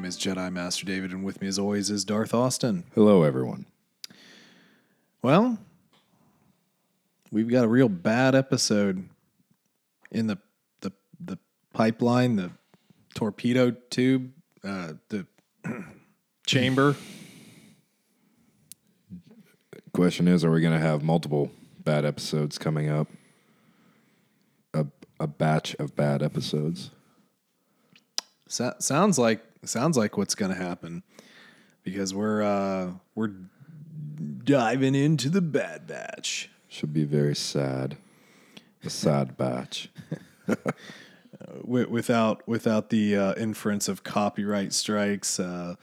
name is Jedi Master David, and with me, as always, is Darth Austin. Hello, everyone. Well, we've got a real bad episode in the the the pipeline, the torpedo tube, uh, the chamber. Question is, are we going to have multiple bad episodes coming up? A a batch of bad episodes. So, sounds like sounds like what's going to happen because we're uh, we're diving into the Bad Batch. Should be very sad. A sad batch. without without the uh, inference of copyright strikes uh,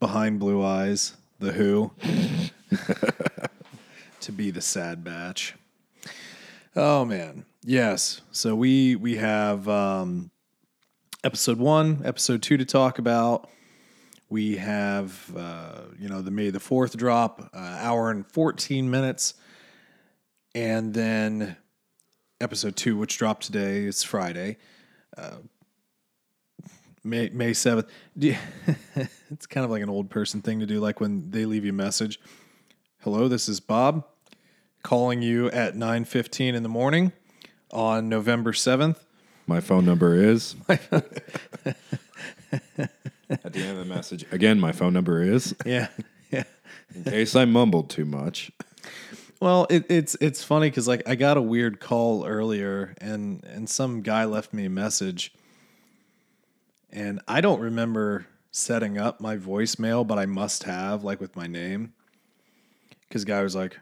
behind Blue Eyes, the Who, to be the sad batch. Oh man, yes. So we we have um, episode one, episode two to talk about. We have uh, you know the May the Fourth drop, uh, hour and fourteen minutes, and then episode two, which dropped today. It's Friday. May May seventh. It's kind of like an old person thing to do, like when they leave you a message. Hello, this is Bob calling you at nine fifteen in the morning on November seventh. My phone number is. At the end of the message, again, my phone number is. Yeah, yeah. In case I mumbled too much. Well, it, it's it's funny because like I got a weird call earlier, and and some guy left me a message, and I don't remember setting up my voicemail, but I must have like with my name, because guy was like,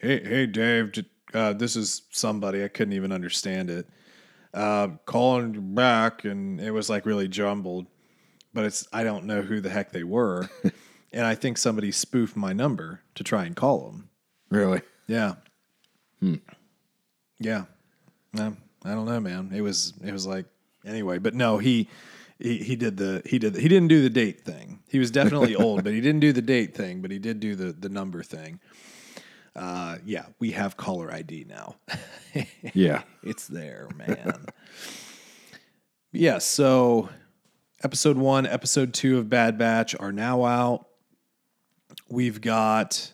"Hey, hey, Dave, uh, this is somebody I couldn't even understand it, uh, calling back," and it was like really jumbled, but it's I don't know who the heck they were, and I think somebody spoofed my number to try and call them. Really? Yeah. Hmm. Yeah. No, I don't know, man. It was it was like anyway, but no, he he, he did the he did the, he didn't do the date thing. He was definitely old, but he didn't do the date thing, but he did do the the number thing. Uh yeah, we have caller ID now. Yeah. it's there, man. yeah, so episode 1, episode 2 of Bad Batch are now out. We've got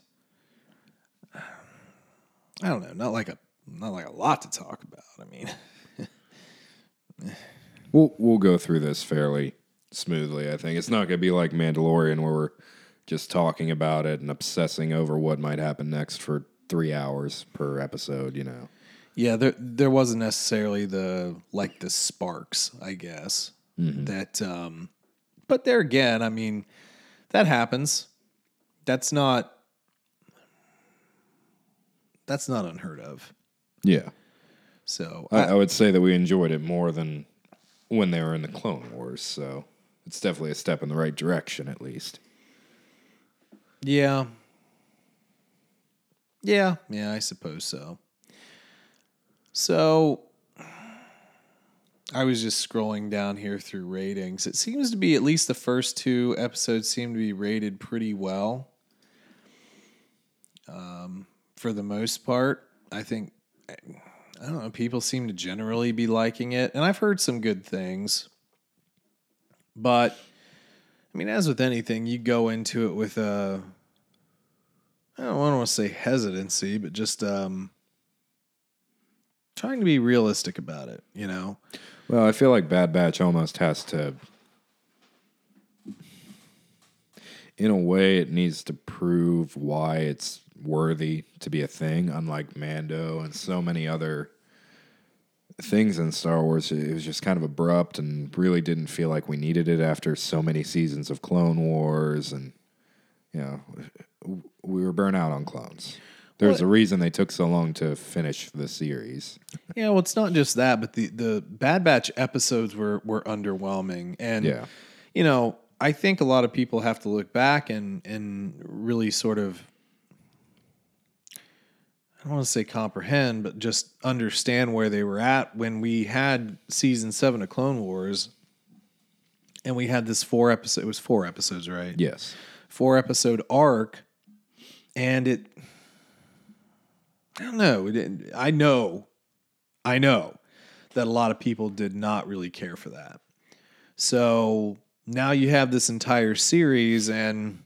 I don't know, not like a not like a lot to talk about. I mean, We'll we'll go through this fairly smoothly. I think it's not going to be like Mandalorian where we're just talking about it and obsessing over what might happen next for three hours per episode. You know. yeah, there there wasn't necessarily the like the sparks, I guess. That um but there again, I mean, that happens. That's not that's not unheard of. Yeah. So I, I would say that we enjoyed it more than when they were in the Clone Wars. So it's definitely a step in the right direction, at least. Yeah. Yeah, yeah, I suppose so. So I was just scrolling down here through ratings. It seems to be at least the first two episodes seem to be rated pretty well. Um, for the most part, I think I don't know, people seem to generally be liking it, and I've heard some good things. But I mean, as with anything, you go into it with a I don't want to say hesitancy, but just um, trying to be realistic about it. You know, Well, I feel like Bad Batch almost has to, in a way, it needs to prove why it's worthy to be a thing, unlike Mando and so many other things in Star Wars. It was just kind of abrupt and really didn't feel like we needed it after so many seasons of Clone Wars. And, you know, we were burnt out on clones. There's a reason they took so long to finish the series. yeah. Well, it's not just that, but the the Bad Batch episodes were were underwhelming, and Yeah. you know, I think a lot of people have to look back and and really sort of. I don't want to say comprehend, but just understand where they were at when we had season seven of Clone Wars, and we had this four episode. It was four episodes, right? Yes. Four episode arc, and it. I don't know. It, didn't- I know, I know that a lot of people did not really care for that. So now you have this entire series, and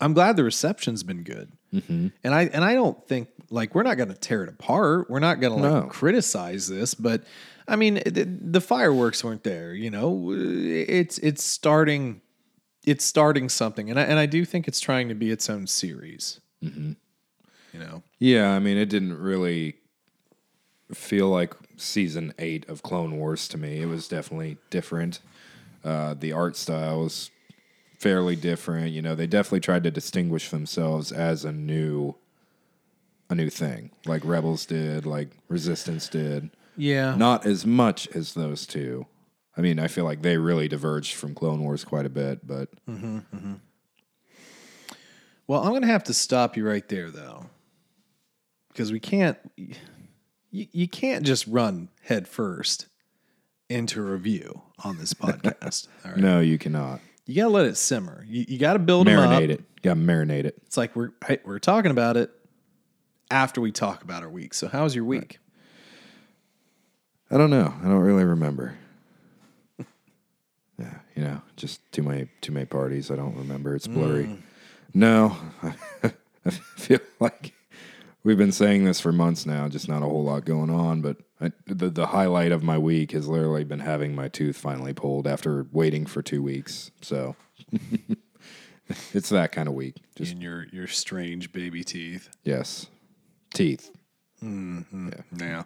I'm glad the reception's been good. Mm-hmm. And I and I don't think like we're not going to tear it apart. We're not going to like No. criticize this, but I mean the, the fireworks weren't there. You know, it's it's starting it's starting something, and I and I do think it's trying to be its own series. You know, Yeah, I mean, it didn't really feel like season eight of Clone Wars to me. It was definitely different. Uh, the art style was fairly different. You know, they definitely tried to distinguish themselves as a new, a new thing, like Rebels did, like Resistance did. yeah, Not as much as those two. I mean, I feel like they really diverged from Clone Wars quite a bit, but mm-hmm, mm-hmm. Well, I'm going to have to stop you right there, though, because we can't. You, you can't just run head first into review on this podcast. Right, no, you cannot you got to let it simmer. You, you got to build marinate it. Got to marinate it. It's like we're hey, we're talking about it after we talk about our week. So, how's your week? I don't know. I don't really remember. Yeah, you know, just too many too many parties. I don't remember. It's blurry. Mm. No, I feel like we've been saying this for months now. Just not a whole lot going on. But I, the the highlight of my week has literally been having my tooth finally pulled after waiting for two weeks. So it's that kind of week. Just In your your strange baby teeth. yes, teeth. Mm-hmm. Yeah,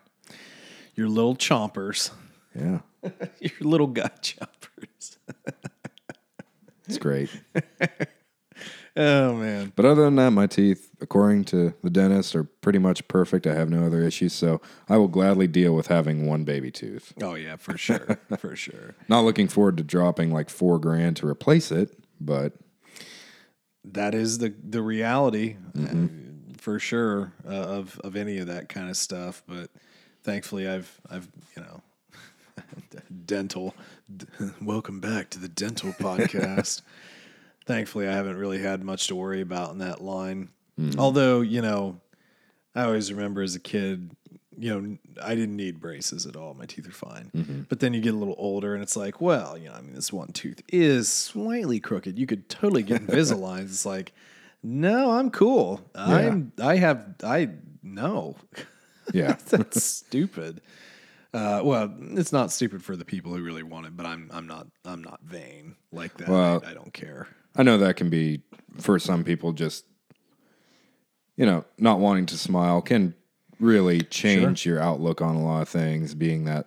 your little chompers, Yeah, your little gut chompers. it's great. Oh man. But other than that, my teeth, according to the dentist, are pretty much perfect. I have no other issues, so I will gladly deal with having one baby tooth. Oh yeah, for sure, for sure. Not looking forward to dropping like four grand to replace it, but that is the the reality Mm-hmm. uh, for sure uh, of of any of that kind of stuff but thankfully i've i've you know dental. Welcome back to the dental podcast. Thankfully i haven't really had much to worry about in that line. Mm-hmm. although you know i always remember as a kid you know i didn't need braces at all. My teeth are fine. Mm-hmm. but then you get a little older and it's like well you know i mean this one tooth is slightly crooked. You could totally get invisalign. It's like no i'm cool. I'm i have i no yeah. that's stupid uh, well it's not stupid for the people who really want it but i'm i'm not i'm not vain like that. Well- I, I don't care. I know that can be for some people just you know, not wanting to smile can really change your outlook on a lot of things, being that,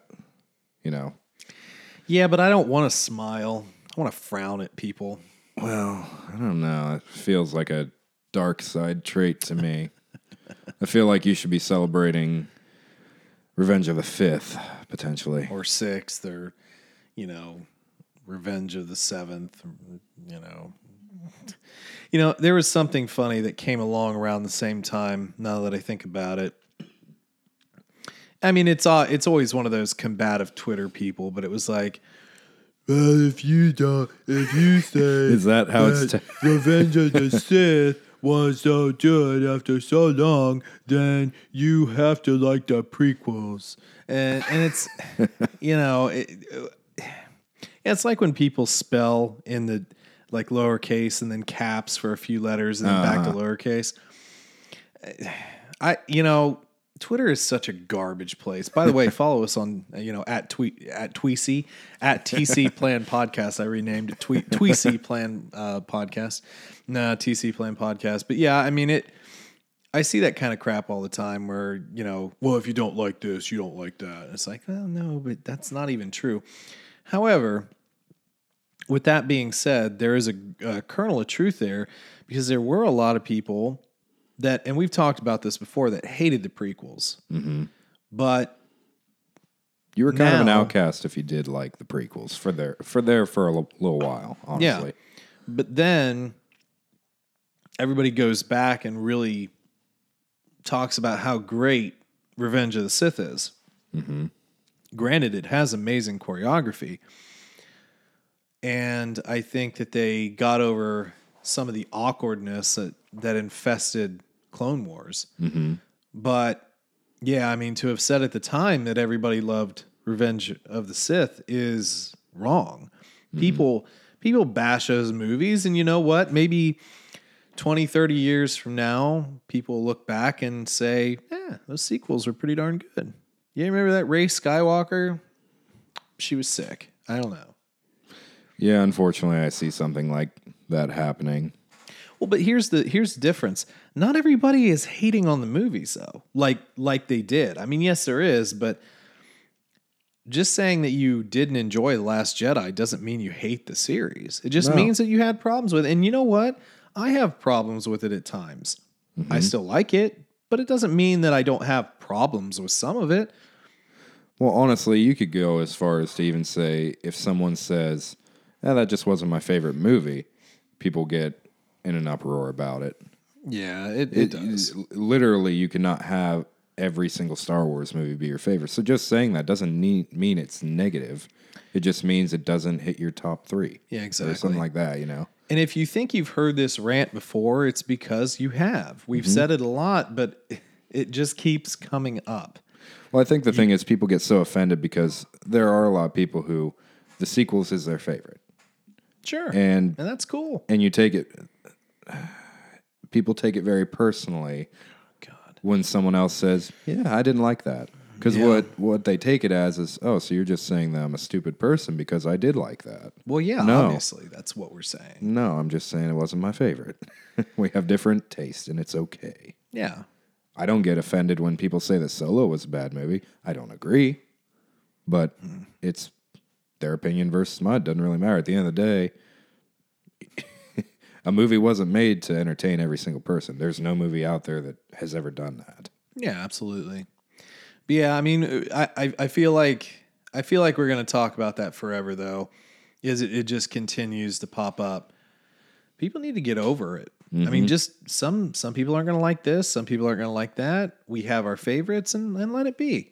you know, yeah but i don't want to smile. I want to frown at people. Well, I don't know. It feels like a dark side trait to me. I feel like you should be celebrating Revenge of the Fifth, potentially. or sixth or you know revenge of the seventh you know you know there was something funny that came along around the same time now that i think about it i mean it's uh, it's always one of those combative twitter people but it was like well if you don't if you say Is that how it's? T- Revenge of the Sith was so good after so long, then you have to like the prequels. And and it's you know it, it's like when people spell in the like lowercase and then caps for a few letters and then back to uh-huh. lowercase. I you know Twitter is such a garbage place. By the way, follow us on uh, you know at tweet at Tweesy at TC Plan Podcast. I renamed it Tweet Tweesy Plan uh, Podcast. Nah, TC Plan Podcast. But yeah, I mean it. I see that kind of crap all the time where, you know, well, if you don't like this, you don't like that. It's like, well, no, but that's not even true. However, with that being said, there is a, a kernel of truth there because there were a lot of people that, and we've talked about this before, that hated the prequels. Mm-hmm. But you were kind of an outcast if you did like the prequels for there for there for a l- little while. Honestly, But then everybody goes back and really talks about how great Revenge of the Sith is. Mm-hmm. Granted, it has amazing choreography. And I think that they got over some of the awkwardness that, that infested Clone Wars. Mm-hmm. But yeah, I mean, to have said at the time that everybody loved Revenge of the Sith is wrong. Mm-hmm. People people bash those movies and you know what? Maybe 20, 30 years from now, people look back and say, "Yeah, those sequels were pretty darn good." You remember that Rey Skywalker? She was sick. I don't know. Yeah, unfortunately, I see something like that happening. Well, but here's the here's the difference. Not everybody is hating on the movies though, like like they did. I mean, yes, there is, but just saying that you didn't enjoy the Last Jedi doesn't mean you hate the series. It just No. means that you had problems with it. And you know what? I have problems with it at times. I mm-hmm. still like it, but it doesn't mean that I don't have problems with some of it. Well, honestly, you could go as far as to even say if someone says, "Yeah, that just wasn't my favorite movie," people get in an uproar about it. Yeah, it, it, does. Literally, you cannot have every single Star Wars movie be your favorite. So just saying that doesn't need, mean it's negative. It just means it doesn't hit your top three. Yeah, Or exactly. something like that, you know? And if you think you've heard this rant before, it's because you have. We've mm-hmm. said it a lot, but it just keeps coming up. Well, I think the thing is, people get so offended because there are a lot of people who the sequels is their favorite. Sure. And and that's cool. and you take it people take it very personally God. when someone else says, "Yeah, I didn't like that." Because Yeah. what what they take it as is, "Oh, so you're just saying that I'm a stupid person because I did like that." Well, yeah, No. obviously. That's what we're saying. No, I'm just saying it wasn't my favorite. we have different tastes and it's okay. Yeah. I don't get offended when people say that Solo was a bad movie. I don't agree, but hmm. it's their opinion versus mine. Doesn't really matter. At the end of the day, a movie wasn't made to entertain every single person. There's no movie out there that has ever done that. Yeah, absolutely. But yeah, I mean, I, I, I feel like I feel like we're going to talk about that forever, though. Is it, it just continues to pop up? People need to get over it. I mean, mm-hmm. just some some people aren't going to like this, some people aren't going to like that. We have our favorites, and, and let it be.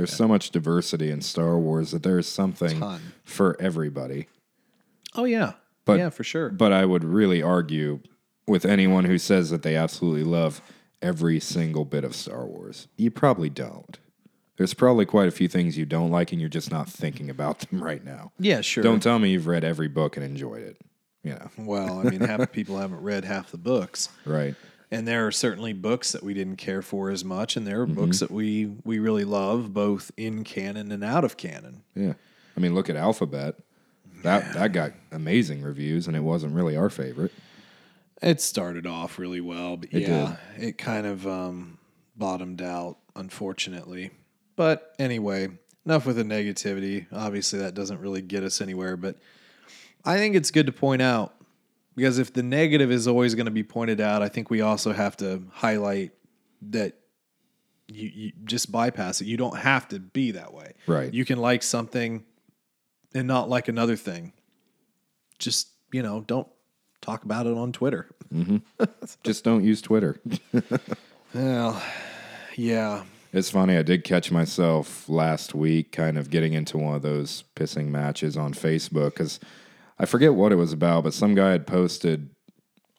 There's so much diversity in Star Wars that there's something Ton. for everybody. Oh yeah, But- yeah, for sure. But I would really argue with anyone who says that they absolutely love every single bit of Star Wars. You probably don't. There's probably quite a few things you don't like, and you're just not thinking about them right now. yeah, sure. Don't tell me you've read every book and enjoyed it. You know, well, I mean, half people haven't read half the books. right? And there are certainly books that we didn't care for as much, and there are Mm-hmm. books that we we really love, both in canon and out of canon. Yeah. I mean, look at Alphabet. That that got amazing reviews, and it wasn't really our favorite. It started off really well, but It yeah, it kind of um, bottomed out, unfortunately. But anyway, enough with the negativity. Obviously, that doesn't really get us anywhere, but I think it's good to point out because if the negative is always going to be pointed out, I think we also have to highlight that you, you just bypass it. You don't have to be that way. Right. You can like something and not like another thing. Just, you know, don't talk about it on Twitter. Mm-hmm. Just don't use Twitter. Well, yeah. It's funny. I did catch myself last week kind of getting into one of those pissing matches on Facebook because I forget what it was about, but some guy had posted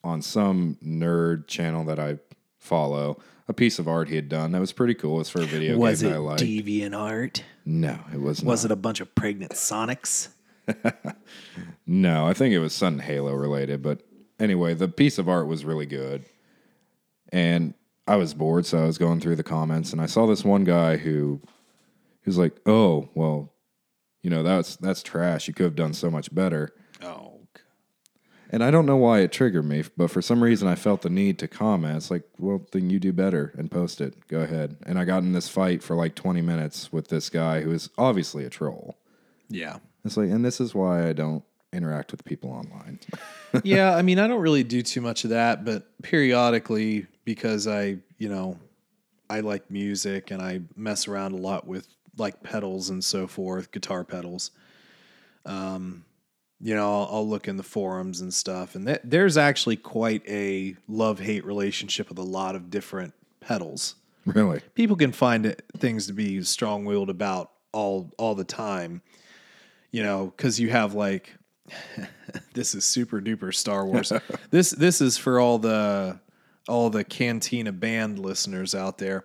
on some nerd channel that I follow a piece of art he had done that was pretty cool. It was for a video Was game it that I like. deviant art? no, it was not. Was it a bunch of pregnant Sonics? No, I think it was something Halo related. But anyway, the piece of art was really good. And I was bored, so I was going through the comments and I saw this one guy who he was like, Oh, well, you know, that's that's trash. You could have done so much better. Oh. And I don't know why it triggered me, but for some reason I felt the need to comment. It's like, well, then you do better and post it. Go ahead. And I got in this fight for like 20 minutes with this guy who is obviously a troll. Yeah. It's like, and this is why I don't interact with people online. yeah, I mean, I don't really do too much of that, but periodically, because I, you know, I like music and I mess around a lot with like pedals and so forth, guitar pedals. Um, you know, I'll, I'll look in the forums and stuff, and th- there's actually quite a love hate relationship with a lot of different pedals. really? people can find it, things to be strong willed about all all the time. You know, because you have like this is super duper Star Wars. this this is for all the all the Cantina band listeners out there.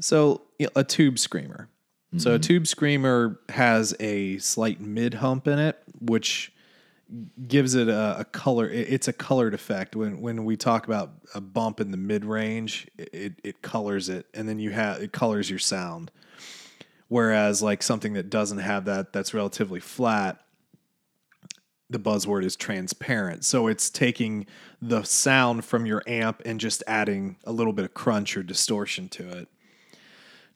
So you know, a tube screamer. So a mm-hmm. tube screamer has a slight mid hump in it, which gives it a, a color. it- It's a colored effect. When when we talk about a bump in the mid range, it it colors it, and then you have it colors your sound. Whereas like something that doesn't have that, that's relatively flat, the buzzword is transparent. So it's taking the sound from your amp and just adding a little bit of crunch or distortion to it.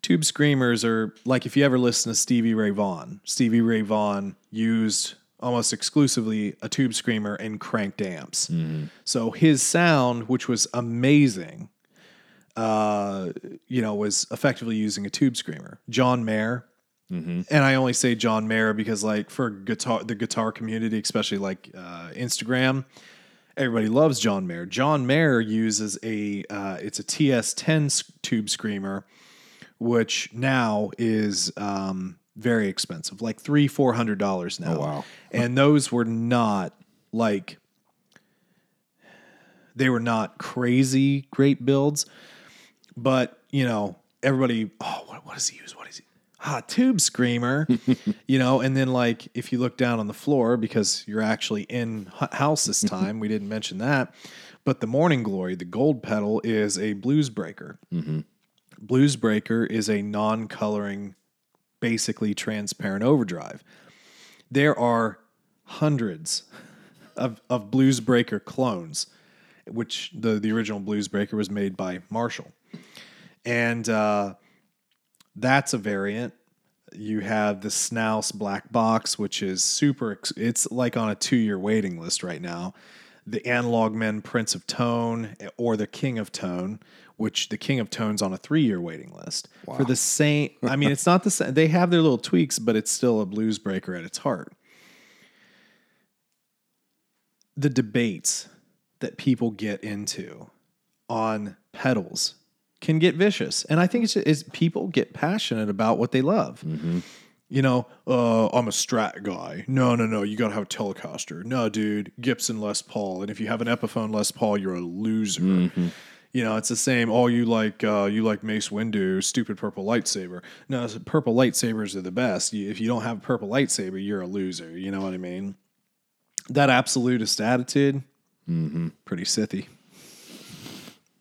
Tube screamers are like if you ever listen to Stevie Ray Vaughan, Stevie Ray Vaughan used almost exclusively a tube screamer and cranked amps. So his sound, which was amazing, uh, you know, was effectively using a tube screamer. John Mayer, and I only say John Mayer because, like, for guitar, the guitar community, especially like uh, Instagram, everybody loves John Mayer. John Mayer uses a uh, it's a TS10 tube screamer, which now is um, very expensive, like three four hundred dollars now. Oh, wow. And those were not like they were not crazy great builds, but you know everybody. Oh, what, what does he use? What is he? Ah, tube screamer, you know, and then like if you look down on the floor because you're actually in house this time, we didn't mention that, but the Morning Glory, the gold pedal, is a blues breaker. Blues breaker is a non-coloring, basically transparent overdrive. There are hundreds of, of blues breaker clones, which the, the original blues breaker was made by Marshall. And uh, that's a variant. You have the Snouse Black Box, which is super, it's like on a two year waiting list right now. The Analog Men Prince of Tone or the King of Tone, which the King of Tone's on a three year waiting list for the same. I mean, it's not the same. They have their little tweaks, but it's still a blues breaker at its heart. The debates that people get into on pedals can get vicious. And I think it's, it's people get passionate about what they love. You know, uh, I'm a Strat guy. No, no, no. You got to have a Telecaster. No, dude, Gibson Les Paul. And if you have an Epiphone Les Paul, you're a loser. You know, it's the same. Oh, you like uh, you like Mace Windu, stupid purple lightsaber. No, purple lightsabers are the best. If you don't have a purple lightsaber, you're a loser. You know what I mean? That absolutist attitude, pretty sithy.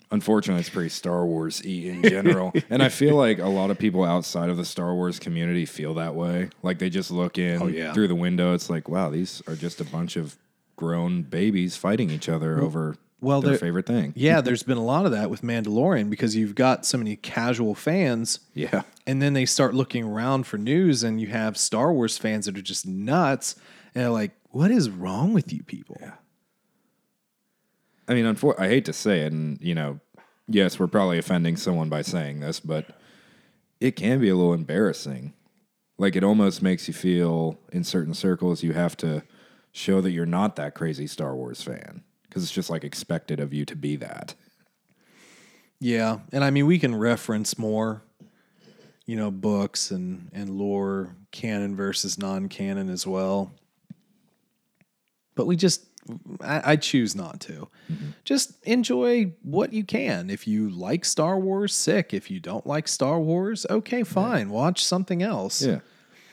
Unfortunately, it's pretty Star Wars y in general. and I feel like a lot of people outside of the Star Wars community feel that way. Like they just look in Oh, yeah. through the window. It's like, wow, these are just a bunch of grown babies fighting each other over well, their favorite thing. Yeah, there's been a lot of that with Mandalorian because you've got so many casual fans, Yeah. and then they start looking around for news, and you have Star Wars fans that are just nuts, and they're like, "What is wrong with you people?" Yeah. I mean, unfor- I hate to say it, and you know, yes, we're probably offending someone by saying this, but it can be a little embarrassing. Like it almost makes you feel in certain circles you have to show that you're not that crazy Star Wars fan because it's just like expected of you to be that. Yeah, and I mean we can reference more, you know, books and and lore, canon versus non-canon as well. But we just, I, I choose not to. Mm-hmm. Just enjoy what you can. If you like Star Wars, sick. If you don't like Star Wars, okay, fine. Watch something else. Yeah.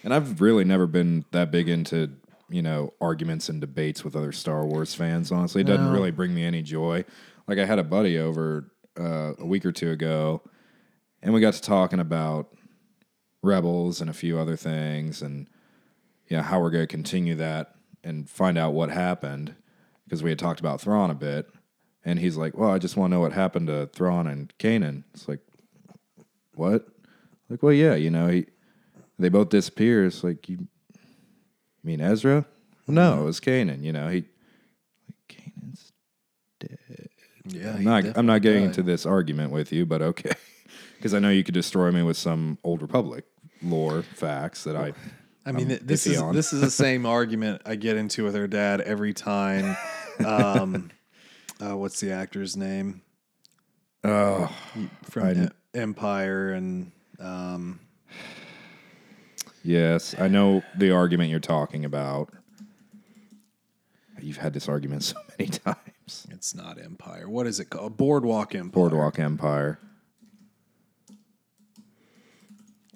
And I've really never been that big into, you know, arguments and debates with other Star Wars fans, honestly. It doesn't No. really bring me any joy. Like I had a buddy over uh, a week or two ago and we got to talking about Rebels and a few other things and yeah, how we're going to continue that and find out what happened because we had talked about Thrawn a bit. And he's like, "Well, I just want to know what happened to Thrawn and Kanan." It's like, "What?" Like, well, yeah, you know, he they both disappear. It's like you, you mean Ezra? No, it was Kanan. You know, he like dead. yeah. I'm he not. I'm not getting died. into this argument with you, but okay, because I know you could destroy me with some old Republic lore facts that I. I mean, th- this iffy is on. this is the same argument I get into with her dad every time. Um, uh, what's the actor's name Oh, from I- E- Empire and um, yes, I know the argument you're talking about. You've had this argument so many times. it's not Empire. What is it called? Boardwalk Empire. Boardwalk Empire.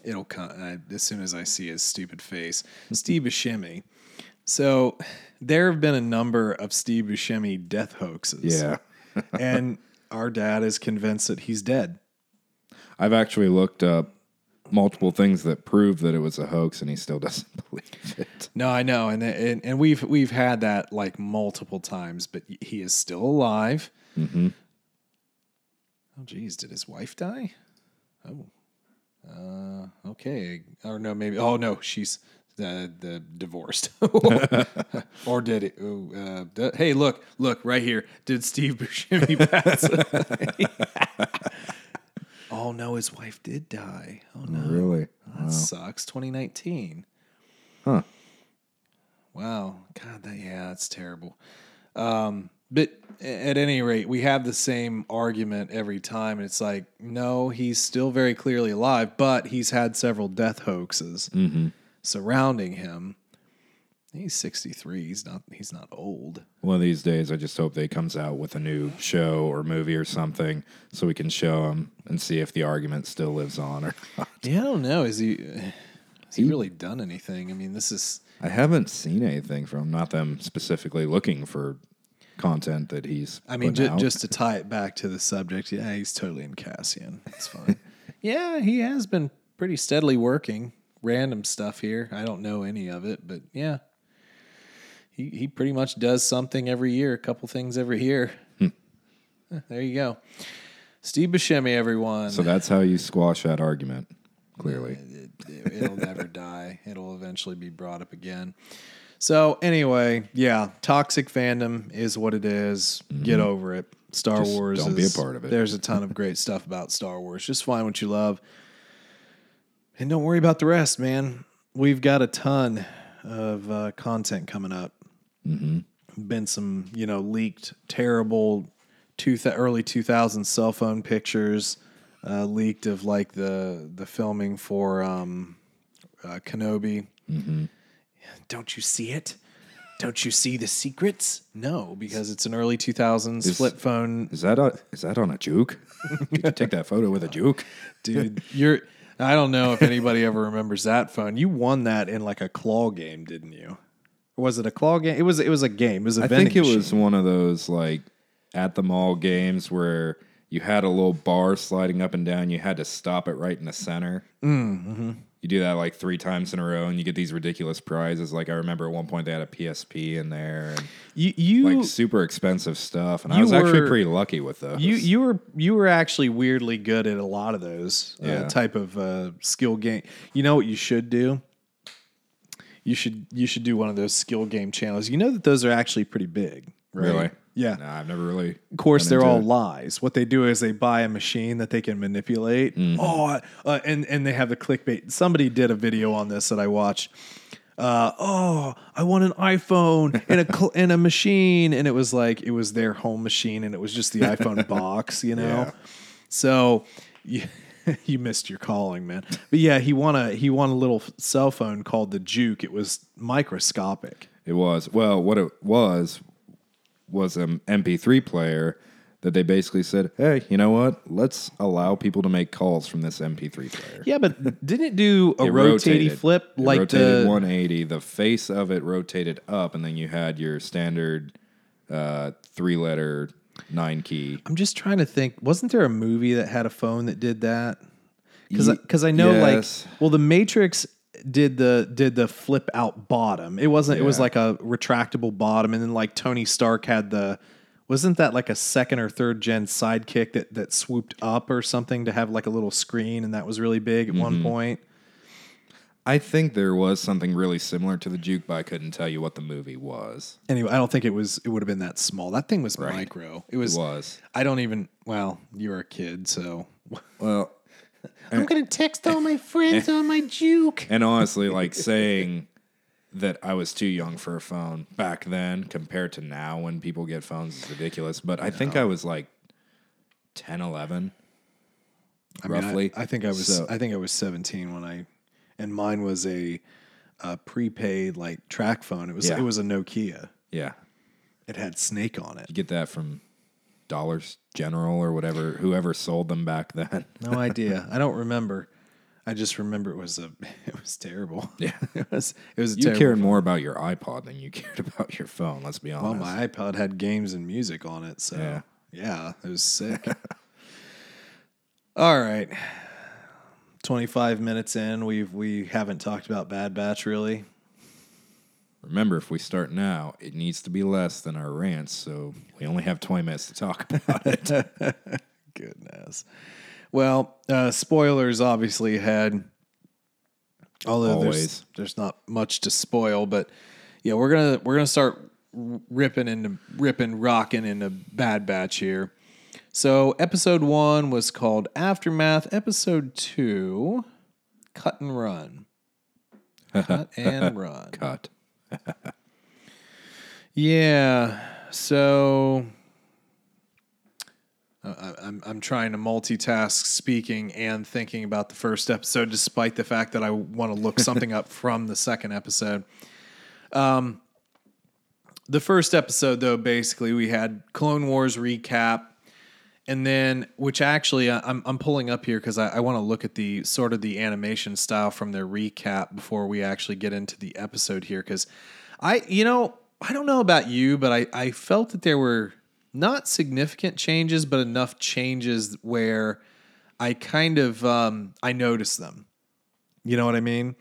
it'll come I, as soon as I see his stupid face. Steve Buscemi. So there have been a number of Steve Buscemi death hoaxes. Yeah. and our dad is convinced that he's dead. I've actually looked up multiple things that prove that it was a hoax, and he still doesn't believe it. No, I know, and and, and we've we've had that like multiple times, but he is still alive. Mm-hmm. Oh, geez, did his wife die? Oh, uh, okay, or no, maybe. Oh no, she's uh, the divorced, or did it? Oh, uh, d- hey, look, look right here. Did Steve Buscemi pass? Oh no, his wife did die. Oh no, Really? that sucks. 2019. Huh. Wow. God, that yeah, that's terrible. Um, but at any rate, we have the same argument every time. And it's like, no, he's still very clearly alive, but he's had several death hoaxes surrounding him. He's 63. He's not he's not old. One of these days, I just hope that he comes out with a new show or movie or something, so we can show him and see if the argument still lives on or not. Yeah, I don't know. Is he has he really done anything? I mean, this is I haven't seen anything from not them specifically looking for content that he's. I mean, putting ju- out. just to tie it back to the subject, yeah, he's totally in Cassian. It's fine. yeah, he has been pretty steadily working. Random stuff here. I don't know any of it, but yeah, he he pretty much does something every year. A couple things every year. Hmm. There you go. Steve Buscemi, everyone. So that's how you squash that argument. Clearly, it, it'll never die. It'll eventually be brought up again. So anyway, yeah, toxic fandom is what it is. Get over it. Star Mm-hmm. Just Wars. don't be a part of it. There's a ton of great stuff about Star Wars. Just find what you love, and don't worry about the rest, man. We've got a ton of uh, content coming up. Mm-hmm. Been some, you know, leaked terrible two th- early 2000s cell phone pictures uh, leaked of like the the filming for um, uh, Kenobi. Mm-hmm. Don't you see it? Don't you see the secrets? No, because it's an early 2000s Is- flip phone, is that a, is that on a juke? Did you take that photo with a juke? dude. You're. I don't know if anybody ever remembers that phone. You won that in like a claw game, didn't you? Or was it a claw game? It was. It was a game. It was a I vending machine. I think it machine. was one of those like at the mall games where you had a little bar sliding up and down. You had to stop it right in the center. Mm-hmm. You do that like three times in a row, and you get these ridiculous prizes. Like I remember at one point they had a PSP in there, and You. You. like super expensive stuff. And I was actually pretty lucky with those. You you were you were actually weirdly good at a lot of those uh, type of uh, skill game. You know what you should do? You should you should do one of those skill game channels. You know that those are actually pretty big, right? really? Yeah. No, I've never really. Of course, they're all it. lies. What they do is they buy a machine that they can manipulate. Mm-hmm. Oh, uh, and and they have the clickbait. Somebody did a video on this that I watched. Uh, oh, I want an iPhone and a cl- and a machine, and it was like it was their home machine, and it was just the iPhone box, you know. Yeah. So you you missed your calling, man. But yeah, he won a he won a little cell phone called the Juke. It was microscopic. It was well, what it was was an MP3 player that they basically said, "Hey, you know what? Let's allow people to make calls from this MP3 player." Yeah, but didn't it do a It rotating flip It like rotated the 180. The face of it rotated up, and then you had your standard uh, three-letter nine key. I'm just trying to think. Wasn't there a movie that had a phone that did that? Because because I know yes. like well, the Matrix did the did the flip out bottom. It wasn't. It was like a retractable bottom, and then like Tony Stark had the. Wasn't that like a second or third gen sidekick that that swooped up or something to have like a little screen, and that was really big at Mm-hmm. one point. I think there was something really similar to the juke, but I couldn't tell you what the movie was. Anyway, I don't think it was. It would have been that small. That thing was micro. It It was. was I don't even. Well, you were a kid, so. well, I'm gonna text all my friends on my juke. and honestly, like saying that I was too young for a phone back then compared to now when people get phones is ridiculous. But I think I was like 10, 11. I mean, I- roughly. I, think I was So- I think I was 17 when I and mine was a, a prepaid like TracFone. It was Yeah. it was a Nokia. Yeah, It had Snake on it. you get that from Dollars General or whatever, whoever sold them back then. No idea. I don't remember. I just remember it was a it was terrible. Yeah. it was it was a You terrible. cared more about your iPod than you cared about your phone. Let's be honest. Well, my iPod had games and music on it, so Yeah. yeah, it was sick. All right. 25 minutes in, we've we haven't talked about Bad Batch really. Remember, if we start now, it needs to be less than our rants, so we only have 20 minutes to talk about it. Goodness. Well, uh, spoilers obviously had, Although there's, Always. there's not much to spoil, but yeah, we're gonna we're gonna start ripping into ripping rocking into Bad Batch here. So episode one was called Aftermath. Episode two, Cut and Run. Cut and Run. Cut. Yeah. So uh, I- I'm I'm trying to multitask speaking and thinking about the first episode, despite the fact that I want to look something up from the second episode. Um, the first episode, though, basically we had Clone Wars recap, and then which actually I- I'm I'm pulling up here because I, I want to look at the sort of the animation style from their recap before we actually get into the episode here because I you know I don't know about you, but I I felt that there were not significant changes, but enough changes where I kind of um, I noticed them. You know what I mean?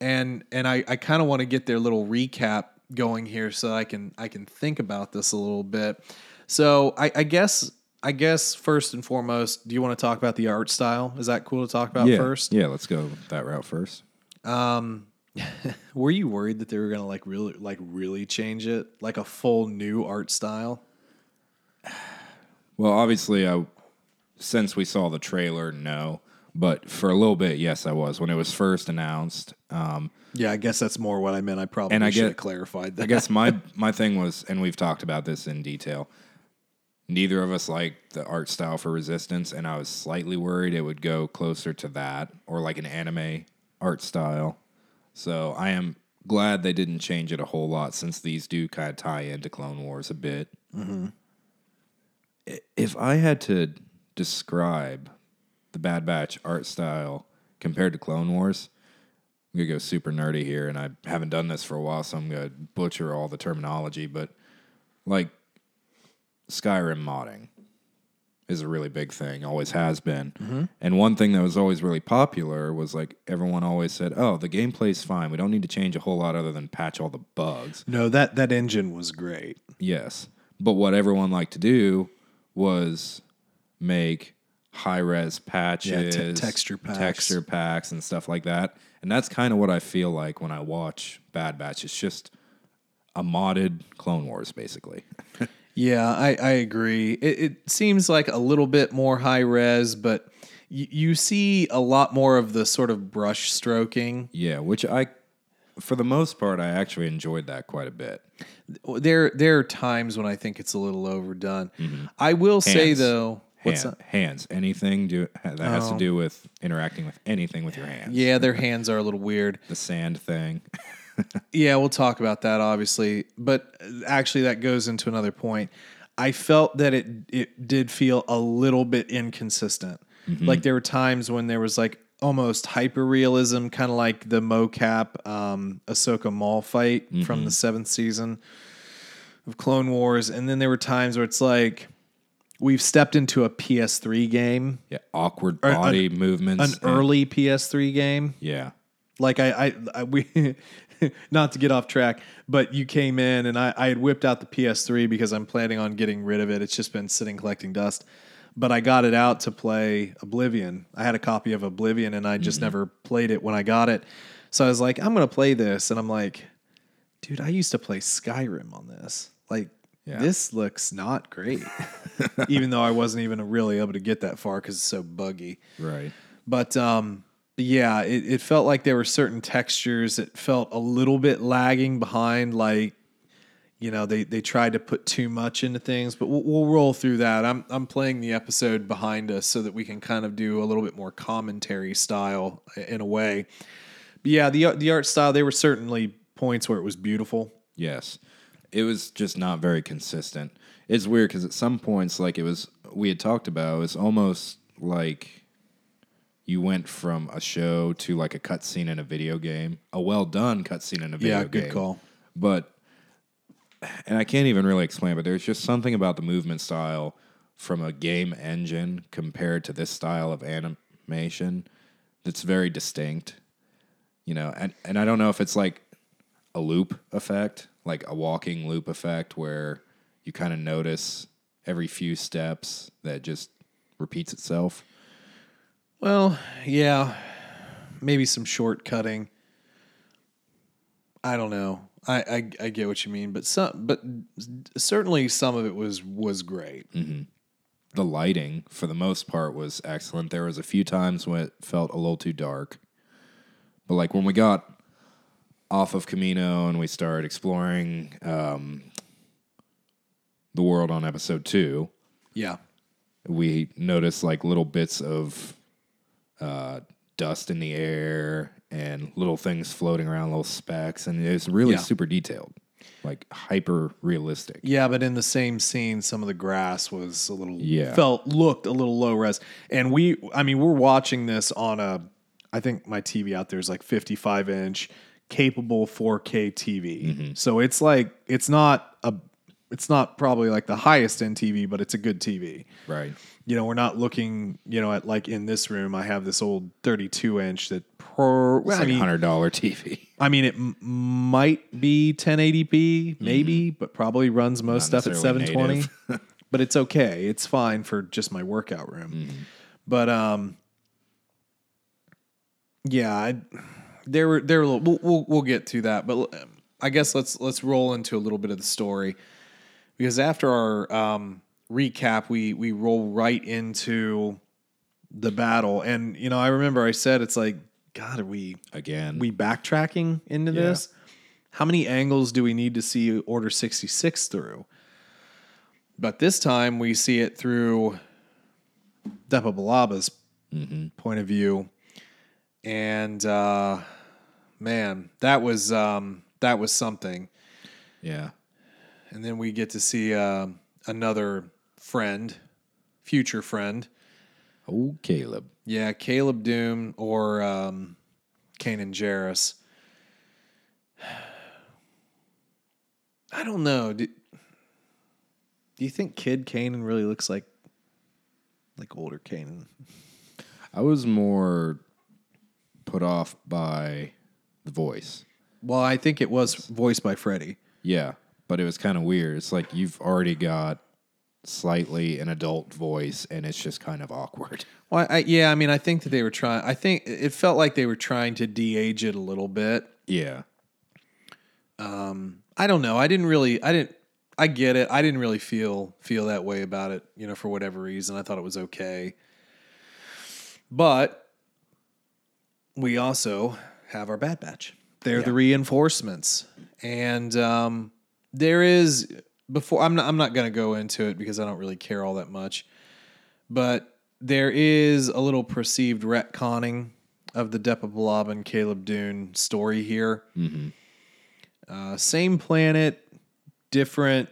And and I, I kind of want to get their little recap going here so I can I can think about this a little bit. So I, I guess I guess first and foremost, do you want to talk about the art style? Is that cool to talk about yeah. first? Yeah, let's go that route first. Were you worried that they were gonna like really like really change it, like a full new art style? Well, obviously, I since we saw the trailer, no. But for a little bit, yes, I was. When it was first announced, um, Yeah, I guess that's more what I meant. I probably And I should get- have clarified that. I guess my my thing was, and we've talked about this in detail. Neither of us liked the art style for Resistance, and I was slightly worried it would go closer to that or like an anime art style. So I am glad they didn't change it a whole lot since these do kind of tie into Clone Wars a bit. Mm-hmm. I- If I had to describe the Bad Batch art style compared to Clone Wars, I'm gonna go super nerdy here, and I haven't done this for a while, so I'm gonna butcher all the terminology. But like Skyrim modding is a really big thing, always has been. Mm-hmm. And one thing that was always really popular was like everyone always said, "Oh, the gameplay's fine. We don't need to change a whole lot other than patch all the bugs." no, that that engine was great. Yes. But what everyone liked to do was make high res patches, te- texture packs. texture packs, and stuff like that. And that's kind of what I feel like when I watch Bad Batch. It's just a modded Clone Wars, basically. Yeah, I, I agree. It, it seems like a little bit more high res, but you, you see a lot more of the sort of brush stroking. yeah, which I, for the most part, I actually enjoyed that quite a bit. There there are times when I think it's a little overdone. I will say Mm-hmm. Hands. though, what's Hand- hands, anything do, that has Oh. to do with interacting with anything with your hands. Yeah, their hands are a little weird. The sand thing. Yeah, we'll talk about that obviously, but uh, actually that goes into another point. I felt that it it did feel a little bit inconsistent. Like there were times when there was like almost hyper realism, kind of like the mocap um, Ahsoka Maul fight from the seventh season of Clone Wars, and then there were times where it's like we've stepped into a PS3 game, Yeah, awkward an- body movements. an and- early PS3 game. Yeah. like I, I, I we not to get off track but you came in and I, I had whipped out the ps3 because i'm planning on getting rid of it. It's just been sitting collecting dust. But i got it out to play oblivion. I had a copy of oblivion and i just never played it when i got it. So i was like i'm gonna play this and i'm like dude i used to play skyrim on this. Like Yeah. this looks not great. Even though i wasn't even really able to get that far because it's so buggy. Right. but um, yeah, it, it felt like there were certain textures that felt a little bit lagging behind. Like, you know, they they tried to put too much into things. But we'll, we'll roll through that. I'm I'm playing the episode behind us so that we can kind of do a little bit more commentary style in a way. But yeah, the the art style there were certainly points where it was beautiful. Yes. It was just not very consistent. It's weird because at some points, like it was, we had talked about, it was almost like you went from a show to like a cutscene in a video game, a well done cutscene in a video Yeah, game. Yeah, good call. But and I can't even really explain, but there's just something about the movement style from a game engine compared to this style of animation that's very distinct. You know, and, and I don't know if it's like a loop effect, like a walking loop effect where you kind of notice every few steps that just repeats itself. Well, yeah, maybe some shortcutting. I don't know. I, I I get what you mean, but some but certainly some of it was was great. the lighting for the most part was excellent. There was a few times when it felt a little too dark. But like when we got off of Kamino and we started exploring um, the world on episode two, Yeah. we noticed like little bits of uh, dust in the air and little things floating around, little specks, and it's really Yeah. super detailed, like hyper realistic. Yeah, but in the same scene, some of the grass was a little Yeah. felt looked a little low res. And we I mean, we're watching this on a I think my TV out there is like 55 inch capable 4K TV. So it's like it's not a it's not probably like the highest end TV, but it's a good TV. Right. You know, we're not looking, you know, at like in this room, I have this old 32 inch that per, I like a mean, hundred dollar TV. I mean, it m- might be 1080p, maybe, but probably runs most Not stuff at 720. but it's okay. It's fine for just my workout room. But um, yeah, I, there were there were. a little- We'll, we'll we'll get to that, but um, I guess let's let's roll into a little bit of the story because after our um, recap, we we roll right into the battle, and you know, I remember I said it's like, God, are we Again, we backtracking into Yeah. this? How many angles do we need to see Order 66 through? But this time we see it through Depa Billaba's point of view. And uh, man, that was um, that was something. yeah. And then we get to see uh, another friend, future friend. Oh, Caleb. Yeah, Caleb Dume or um, Kanan Jarrus. I don't know. Do, do you think Kid Kanan really looks like like older Kanan? I was more put off by the voice. Well, I think it was voiced by Freddie. Yeah, but it was kind of weird. It's like you've already got slightly an adult voice, and it's just kind of awkward. Well, I, yeah, I mean, I think that they were trying. I think it felt like they were trying to de-age it a little bit. Yeah, Um, I don't know. I didn't really. I didn't. I get it. I didn't really feel feel that way about it. You know, for whatever reason, I thought it was okay. But we also have our Bad Batch. They're the reinforcements, and um, there is before. I'm not. I'm not going to go into it because I don't really care all that much. But there is a little perceived retconning of the Depa Billaba and Caleb Dume story here. Uh, same planet, different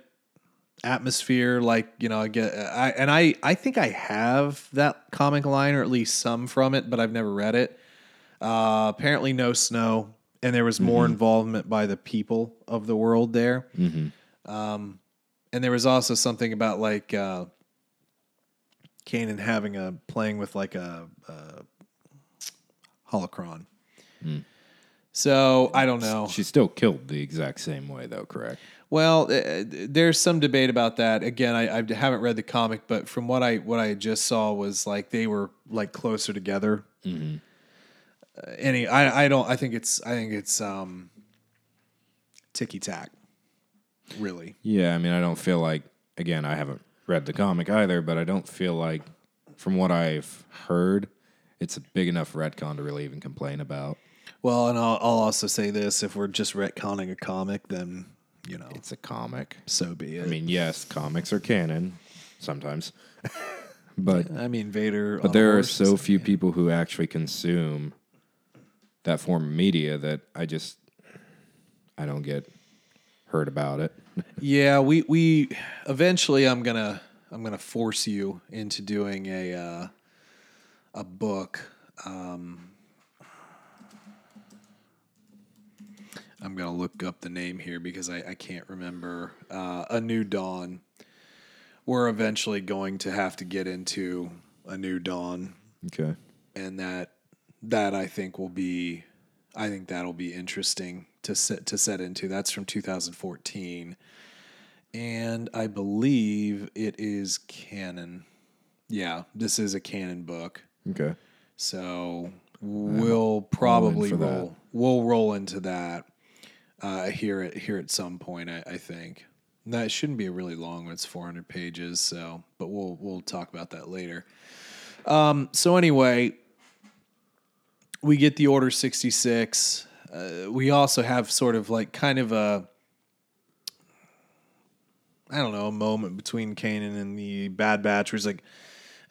atmosphere. Like you know, I get, I and I, I think I have that comic line or at least some from it, but I've never read it. Uh, apparently, no snow, and there was more involvement by the people of the world there. Um, and there was also something about like uh, Kanan having a playing with like a, a holocron. So I don't know. she still killed the exact same way, though. Correct? Well, uh, there's some debate about that. Again, I, I haven't read the comic, but from what I what I just saw was like they were like closer together. Uh, any, I I don't. I think it's I think it's um, ticky tack. Really, Yeah. I mean, I don't feel like. Again, I haven't read the comic either, but I don't feel like, from what I've heard, it's a big enough retcon to really even complain about. well, and I'll, I'll also say this: if we're just retconning a comic, then you know, It's a comic. so be it. I mean, yes, comics are canon sometimes, but I mean, Vader. But there are so few people who actually consume that form of media that I just I don't get heard about it. Yeah, we we eventually I'm gonna I'm gonna force you into doing a uh, a book I'm gonna look up the name here because I, I can't remember. Uh, a New Dawn. We're eventually going to have to get into a New Dawn, Okay. and that that I think will be, I think that'll be interesting to set to set into. That's from 2014, and I believe it is canon. Yeah, this is a canon book. Okay. So we'll probably for that. roll. We'll roll into that uh, here at here at some point. I, I think that shouldn't be a really long one. It's 400 pages. So, but we'll we'll talk about that later. Um, so anyway, we get the Order 66. Uh, we also have sort of like kind of a I don't know a moment between Kanan and the Bad Batch where he's like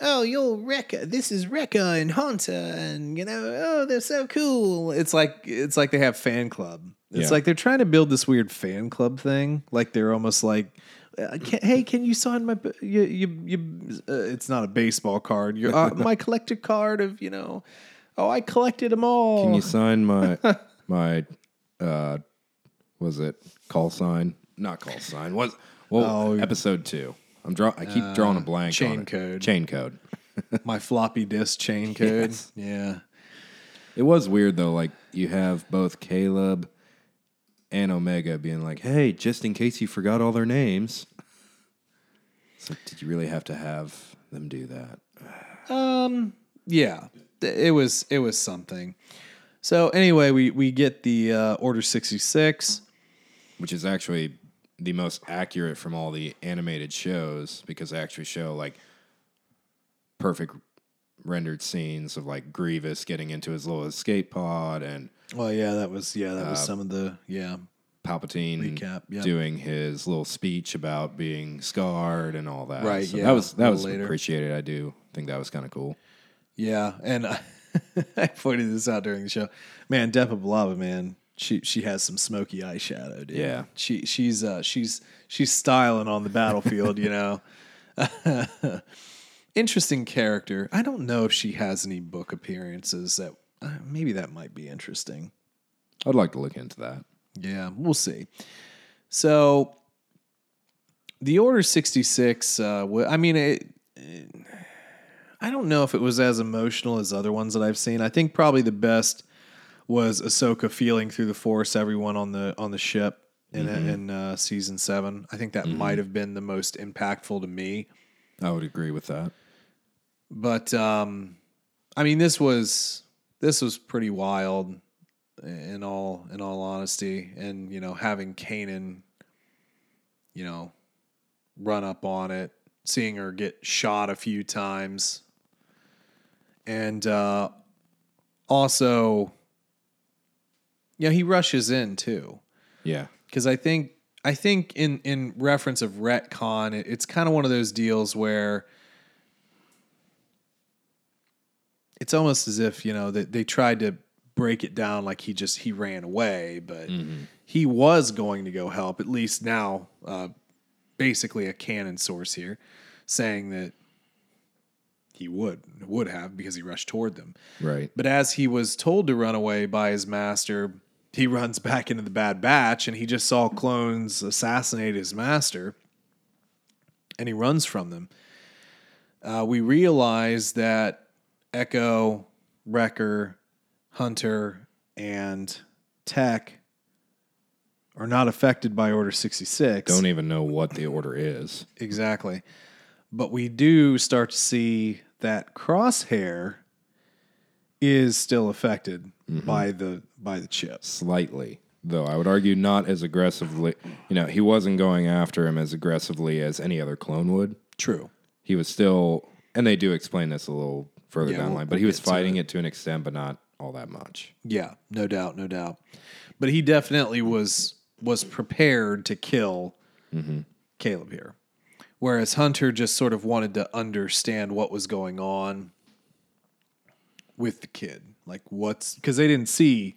oh, you'll Wrecker. This is Wrecker and Hunter, and you know, oh, they're so cool. It's like it's like they have fan club. It's Yeah. like they're trying to build this weird fan club thing. Like they're almost like, uh, can, hey, can you sign my? You, you, you uh, it's not a baseball card. Your uh, my collector card of you know. Oh, I collected them all. Can you sign my my uh was it call sign? Not call sign. Was well Oh. episode two. I'm draw I keep drawing a blank. chain on it. code. Chain code. my floppy disk chain code? Yes. Yeah. It was weird though, like you have both Caleb and Omega being like, Hey, just in case you forgot all their names. It's like, did you really have to have them do that? Um. Yeah. It was. It was something. So anyway, we we get the uh, Order sixty six. which is actually the most accurate from all the animated shows because they actually show like perfect rendered scenes of like Grievous getting into his little escape pod and Well, yeah, that was yeah, that was some of the yeah. Palpatine Recap, yep. doing his little speech about being scarred and all that. Right, So yeah, that was that was later. appreciated. I do think that was kind of cool. Yeah, and I, I pointed this out during the show. Man, Depa Billaba, man, she she has some smoky eyeshadow, dude. Yeah. she she's uh she's she's styling on the battlefield, you know. interesting character. I don't know if she has any book appearances that uh, maybe that might be interesting. I'd like to look into that. Yeah, we'll see. So, the Order 66, uh, I mean, it, it- I don't know if it was as emotional as other ones that I've seen. I think probably the best was Ahsoka feeling through the Force everyone on the on the ship in in uh, season seven. I think that might have been the most impactful to me. I would agree with that. But um, I mean, this was this was pretty wild in all in all honesty, and you know, having Kanan, you know, run up on it, seeing her get shot a few times, and uh, also, yeah, he rushes in too Yeah. because I think I think in in reference of retcon, it, it's kind of one of those deals where it's almost as if you know they, they tried to break it down like he just he ran away, but he was going to go help. At least now, uh, basically a canon source here saying that he would would have because he rushed toward them. Right. But as he was told to run away by his master, he runs back into the Bad Batch and he just saw clones assassinate his master and he runs from them. Uh, we realize that Echo, Wrecker, Hunter, and Tech are not affected by Order 66. Don't even know what the order is. Exactly. But we do start to see that Crosshair is still affected mm-hmm. by the by the chips. slightly though i would argue not as aggressively you know he wasn't going after him as aggressively as any other clone would True. he was still and they do explain this a little further Yeah, down the line but he was to fighting it. it. to an extent but not all that much Yeah, no doubt, no doubt. But he definitely was was prepared to kill mm-hmm. Caleb here. Whereas Hunter just sort of wanted to understand what was going on with the kid. Like what's because they didn't see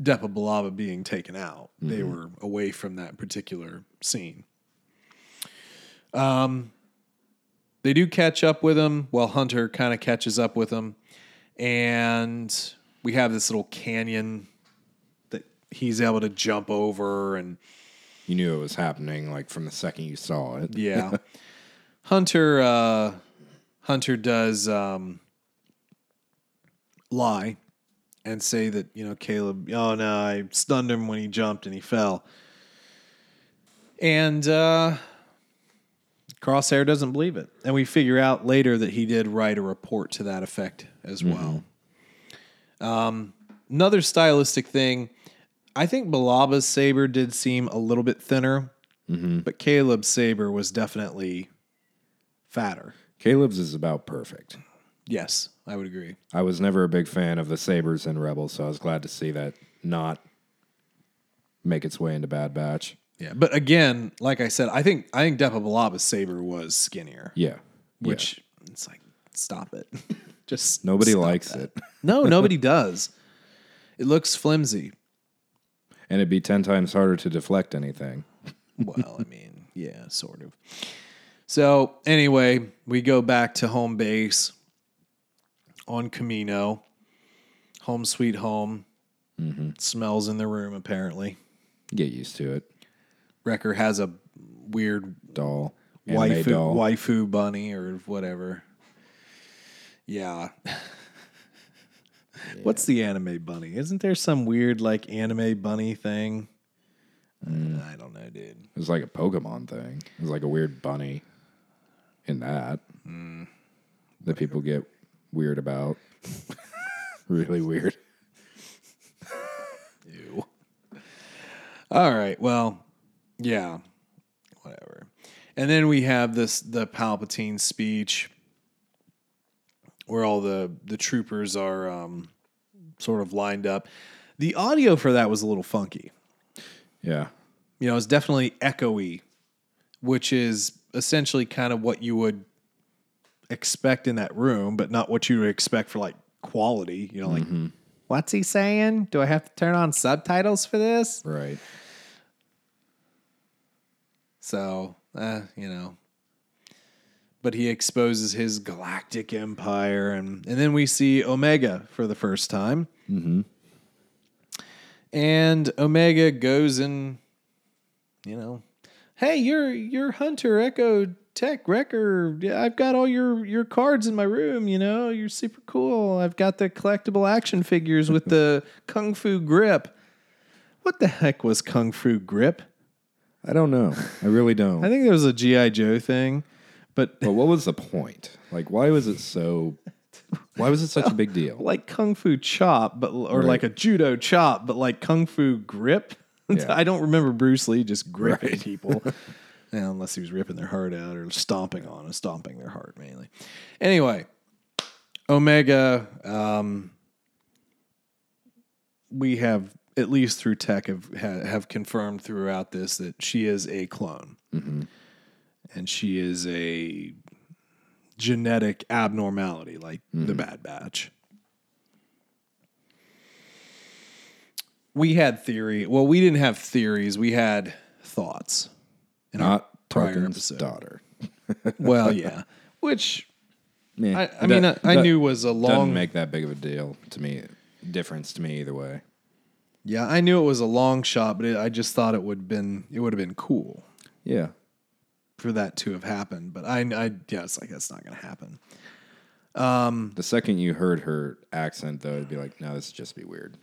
Depa Billaba being taken out. They were away from that particular scene. Um they do catch up with him. Well, Hunter kind of catches up with him. and we have this little canyon that he's able to jump over and You knew it was happening like from the second you saw it. yeah. Hunter uh hunter does um lie and say that you know caleb oh no i stunned him when he jumped and he fell. And uh crosshair doesn't believe it. And we figure out later that he did write a report to that effect as well. Um another stylistic thing i think billaba's saber did seem a little bit thinner mm-hmm. but caleb's saber was definitely fatter Caleb's is about perfect. yes i would agree I was never a big fan of the Sabers and Rebels, so I was glad to see that not make its way into Bad Batch. Yeah, but again, like I said, I think I think Depa Billaba's saber was skinnier, Yeah. which it's like stop it. Just Nobody likes that. it. No, nobody does. It looks flimsy. And it'd be 10 times harder to deflect anything. Well, I mean, yeah, sort of. So anyway, we go back to home base on Kamino. Home sweet home. Mm-hmm. Smells in the room apparently. Get used to it. Wrecker has a weird Doll. Waifu, doll. waifu bunny or whatever. Yeah. What's the anime bunny? Isn't there some weird like anime bunny thing? Mm. I don't know, dude. It was like a Pokemon thing. It was like a weird bunny in that Mm. that people get weird about. really weird. Ew. All right. Well, yeah. Whatever. And then we have this the Palpatine speech where all the the troopers are um, sort of lined up. The audio for that was a little funky. Yeah. You know, it's definitely echoey, which is essentially kind of what you would expect in that room, but not what you would expect for like quality. You know, like hmm what's he saying? Do I have to turn on subtitles for this? Right. So, uh, you know. But he exposes his galactic empire, and, and then we see Omega for the first time. Mm-hmm. And Omega goes and, you know, hey, you're you're Hunter Echo Tech Wrecker. Yeah, I've got all your your cards in my room. You know, you're super cool. I've got the collectible action figures with the kung fu grip. What the heck was kung fu grip? I don't know. I really don't. I think there was a GI Joe thing, but but what was the point? Like, why was it so? Why was it such a big deal? like kung fu chop, but or Right. like a judo chop, but like kung fu grip. Yeah. I don't remember Bruce Lee just gripping people, Yeah, unless he was ripping their heart out or stomping on, and stomping their heart mainly. Anyway, Omega, um, we have at least through tech have ha- have confirmed throughout this that she is a clone, and she is a genetic abnormality like the hmm. Bad Batch. We had theory. Well, we didn't have theories. We had thoughts. in our Not prior Tarkin's episode. daughter. Well, yeah. Which Yeah, I, I that- mean, I, I that knew was a long. doesn't make that big of a deal to me. Difference to me either way. yeah, I knew it was a long shot, but it, I just thought it would been it would have been cool Yeah. For that to have happened. But I, I yeah, it's like that's not going to happen. Um, the second you heard her accent, though, it'd be like, no, this would just be weird.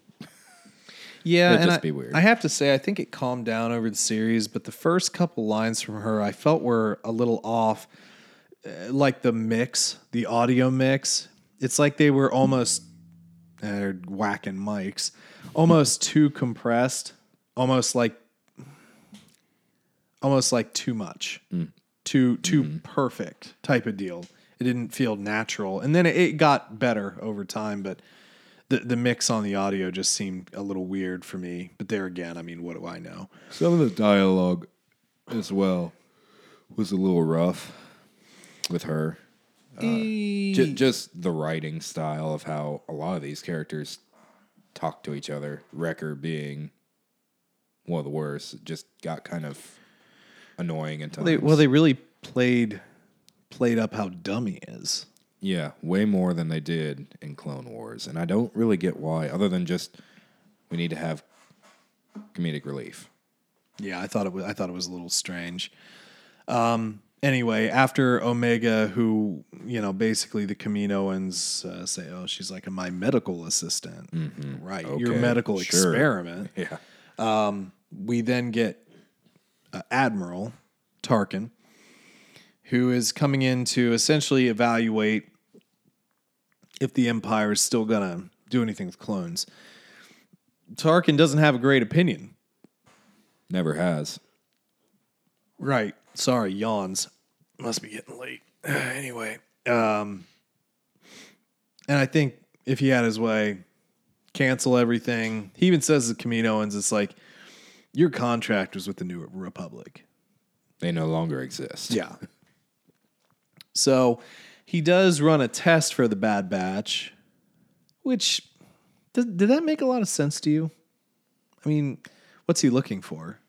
Yeah, It'd and just I, be weird. I have to say, I think it calmed down over the series, but the first couple lines from her, I felt were a little off. Uh, like the mix, the audio mix, it's like they were almost uh, whacking mics, almost too compressed, almost like, almost like too much, mm. too too mm-hmm. perfect type of deal. It didn't feel natural, and then it, it got better over time, but the the mix on the audio just seemed a little weird for me. But there again, I mean, what do I know? Some of the dialogue as well was a little rough with her. Uh, J- just the writing style of how a lot of these characters talk to each other. Wrecker being one of the worst, just got kind of annoying and times. They, well, they really played played up how dumb he is. Yeah, way more than they did in Clone Wars, and I don't really get why, other than just we need to have comedic relief. Yeah, I thought it was I thought it was a little strange. Um anyway, after Omega who, you know, basically the Kaminoans uh, say, "Oh, she's like my medical assistant." Right. Your medical sure. experiment. Yeah, Um, we then get uh, Admiral Tarkin, who is coming in to essentially evaluate if the Empire is still going to do anything with clones. Tarkin doesn't have a great opinion. never has. Right. Sorry, yawns. Must be getting late. anyway, um, and I think if he had his way, cancel everything. He even says to Kaminoans, it's like, your contract was with the New Republic. They no longer exist. Yeah. So he does run a test for the Bad Batch, which did, did that make a lot of sense to you? I mean, what's he looking for?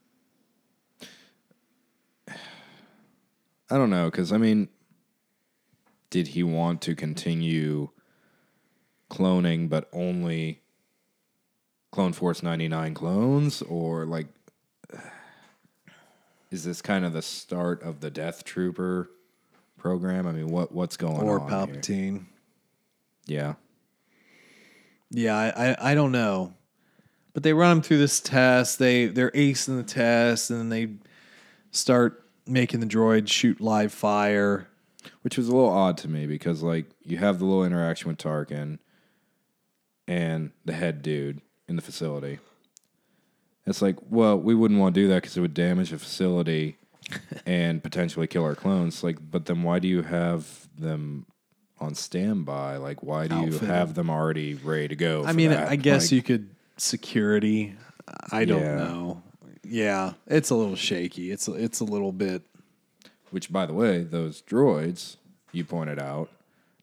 I don't know, because I mean, did he want to continue cloning, but only Clone Force 99 clones? Or, like, is this kind of the start of the Death Trooper program? I mean, what what's going Or on? Or Palpatine? Yeah. Yeah, I, I I don't know, but they run them through this test. They they're acing the test, and then they start making the droid shoot live fire. Which was a little odd to me because, like, you have the little interaction with Tarkin and the head dude in the facility. It's like, well, we wouldn't want to do that because it would damage the facility and potentially kill our clones. Like, but then why do you have them on standby? Like, why do you have them already ready to go? I mean, that? I guess Like, you could security. I don't Yeah. know. Yeah, it's a little shaky. It's it's a little bit. Which, by the way, those droids you pointed out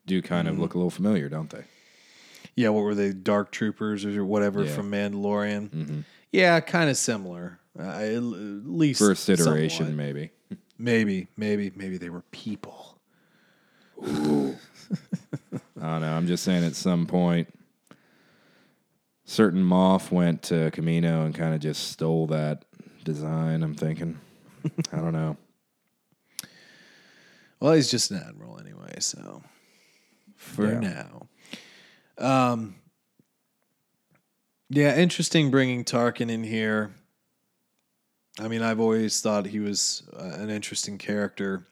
do kind Mm-hmm. of look a little familiar, don't they? Yeah, what were they? Dark Troopers or whatever Yeah. from Mandalorian. Yeah, kind of similar. Uh, at least First iteration, somewhat. maybe. Maybe, maybe, maybe they were people. I don't know. I'm just saying at some point, certain Moff went to Kamino and kind of just stole that design. I'm thinking. I don't know. Well, he's just an admiral anyway, so for Yeah. now. Um Yeah, interesting bringing Tarkin in here. I mean, I've always thought he was uh, an interesting character.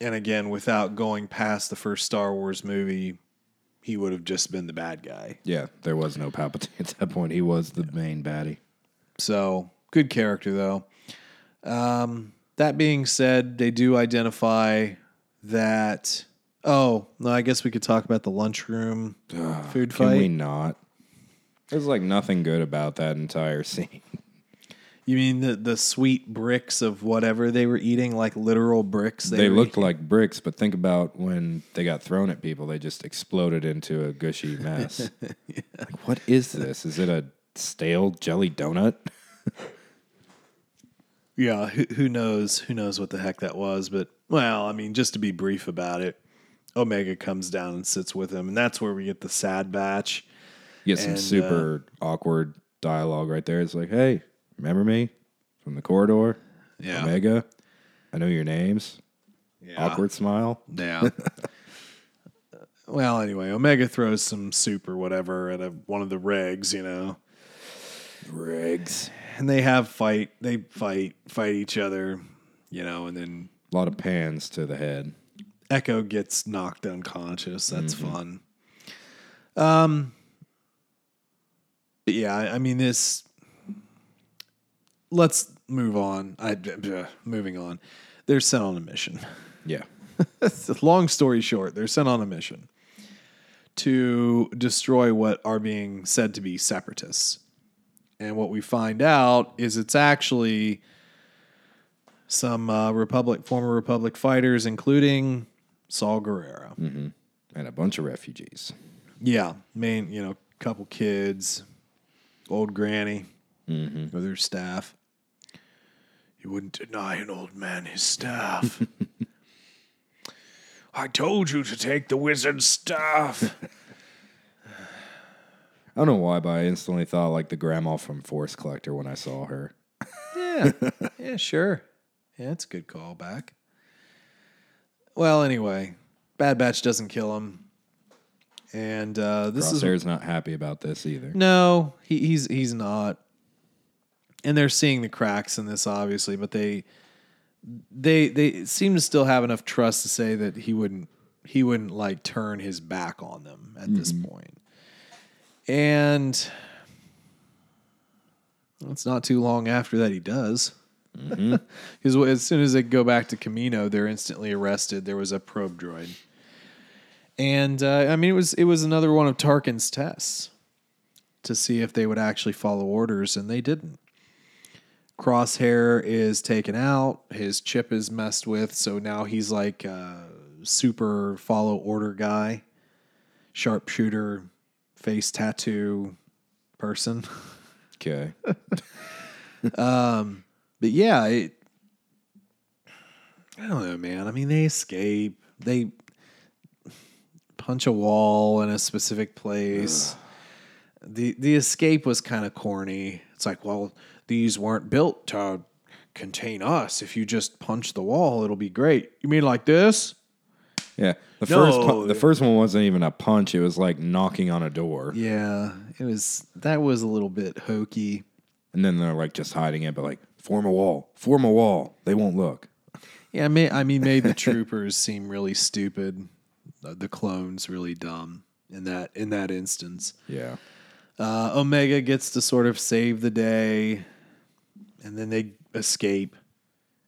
And again, without going past the first Star Wars movie, he would have just been the bad guy. Yeah, there was no Palpatine at that point. He was the main baddie. So good character though. Um, that being said, they do identify that. Oh, no, I guess we could talk about the lunchroom food fight. Can we not? There's like nothing good about that entire scene. You mean the the sweet bricks of whatever they were eating, like literal bricks? They were looked eating? like bricks, but think about when they got thrown at people, they just exploded into a gushy mess. Like, what is this? Is it a stale jelly donut? Yeah, who, who knows? Who knows what the heck that was? But well, I mean, just to be brief about it, Omega comes down and sits with him, and that's where we get the sad batch. You get some And, uh, super awkward dialogue right there. It's like, hey, remember me from the corridor? Yeah. Omega? I know your names. Yeah. Awkward smile. Yeah. well, anyway, Omega throws some soup or whatever at a, one of the regs, you know, Rigs. and they have fight. They fight, fight each other, you know, and then A lot of pans to the head. Echo gets knocked unconscious. That's Mm-hmm. fun. Um, yeah, I, I mean this. Let's move on. I moving on. They're sent on a mission. Yeah. Long story short, they're sent on a mission to destroy what are being said to be separatists. And what we find out is it's actually some uh, Republic, former Republic fighters, including Saw Gerrera. Mm-hmm. And a bunch of refugees. Yeah, main, you know, a couple kids, old granny mm-hmm. with her staff. You wouldn't deny an old man his staff. I told you to take the wizard's stuff. I don't know why, but I instantly thought like the grandma from Force Collector when I saw her. yeah. Yeah, sure. Yeah, it's a good callback. Well, anyway, Bad Batch doesn't kill him. And uh, this is not happy about this either. No, he, he's he's not. And they're seeing the cracks in this, obviously, but they they they seem to still have enough trust to say that he wouldn't he wouldn't like turn his back on them at this point. And it's not too long after that he does. Because as soon as they go back to Kamino, they're instantly arrested. There was a probe droid, and uh, I mean it was it was another one of Tarkin's tests to see if they would actually follow orders, and they didn't. Crosshair is taken out. His chip is messed with, so now he's like a super follow order guy, sharpshooter, face tattoo person. Okay. But yeah, it, I don't know, man. I mean, they escape. They punch a wall in a specific place. The the escape was kind of corny. It's like, well, these weren't built to contain us. If you just punch the wall, it'll be great. You mean like this? Yeah. The No. first pu- the first one wasn't even a punch, it was like knocking on a door. Yeah, it was. That was a little bit hokey. And then they're like just hiding it, but like form a wall. Form a wall. They won't look. Yeah, I mean, I mean, made the troopers seem really stupid. Uh, The clones really dumb in that in that instance. Yeah. Uh, Omega gets to sort of save the day, and then they escape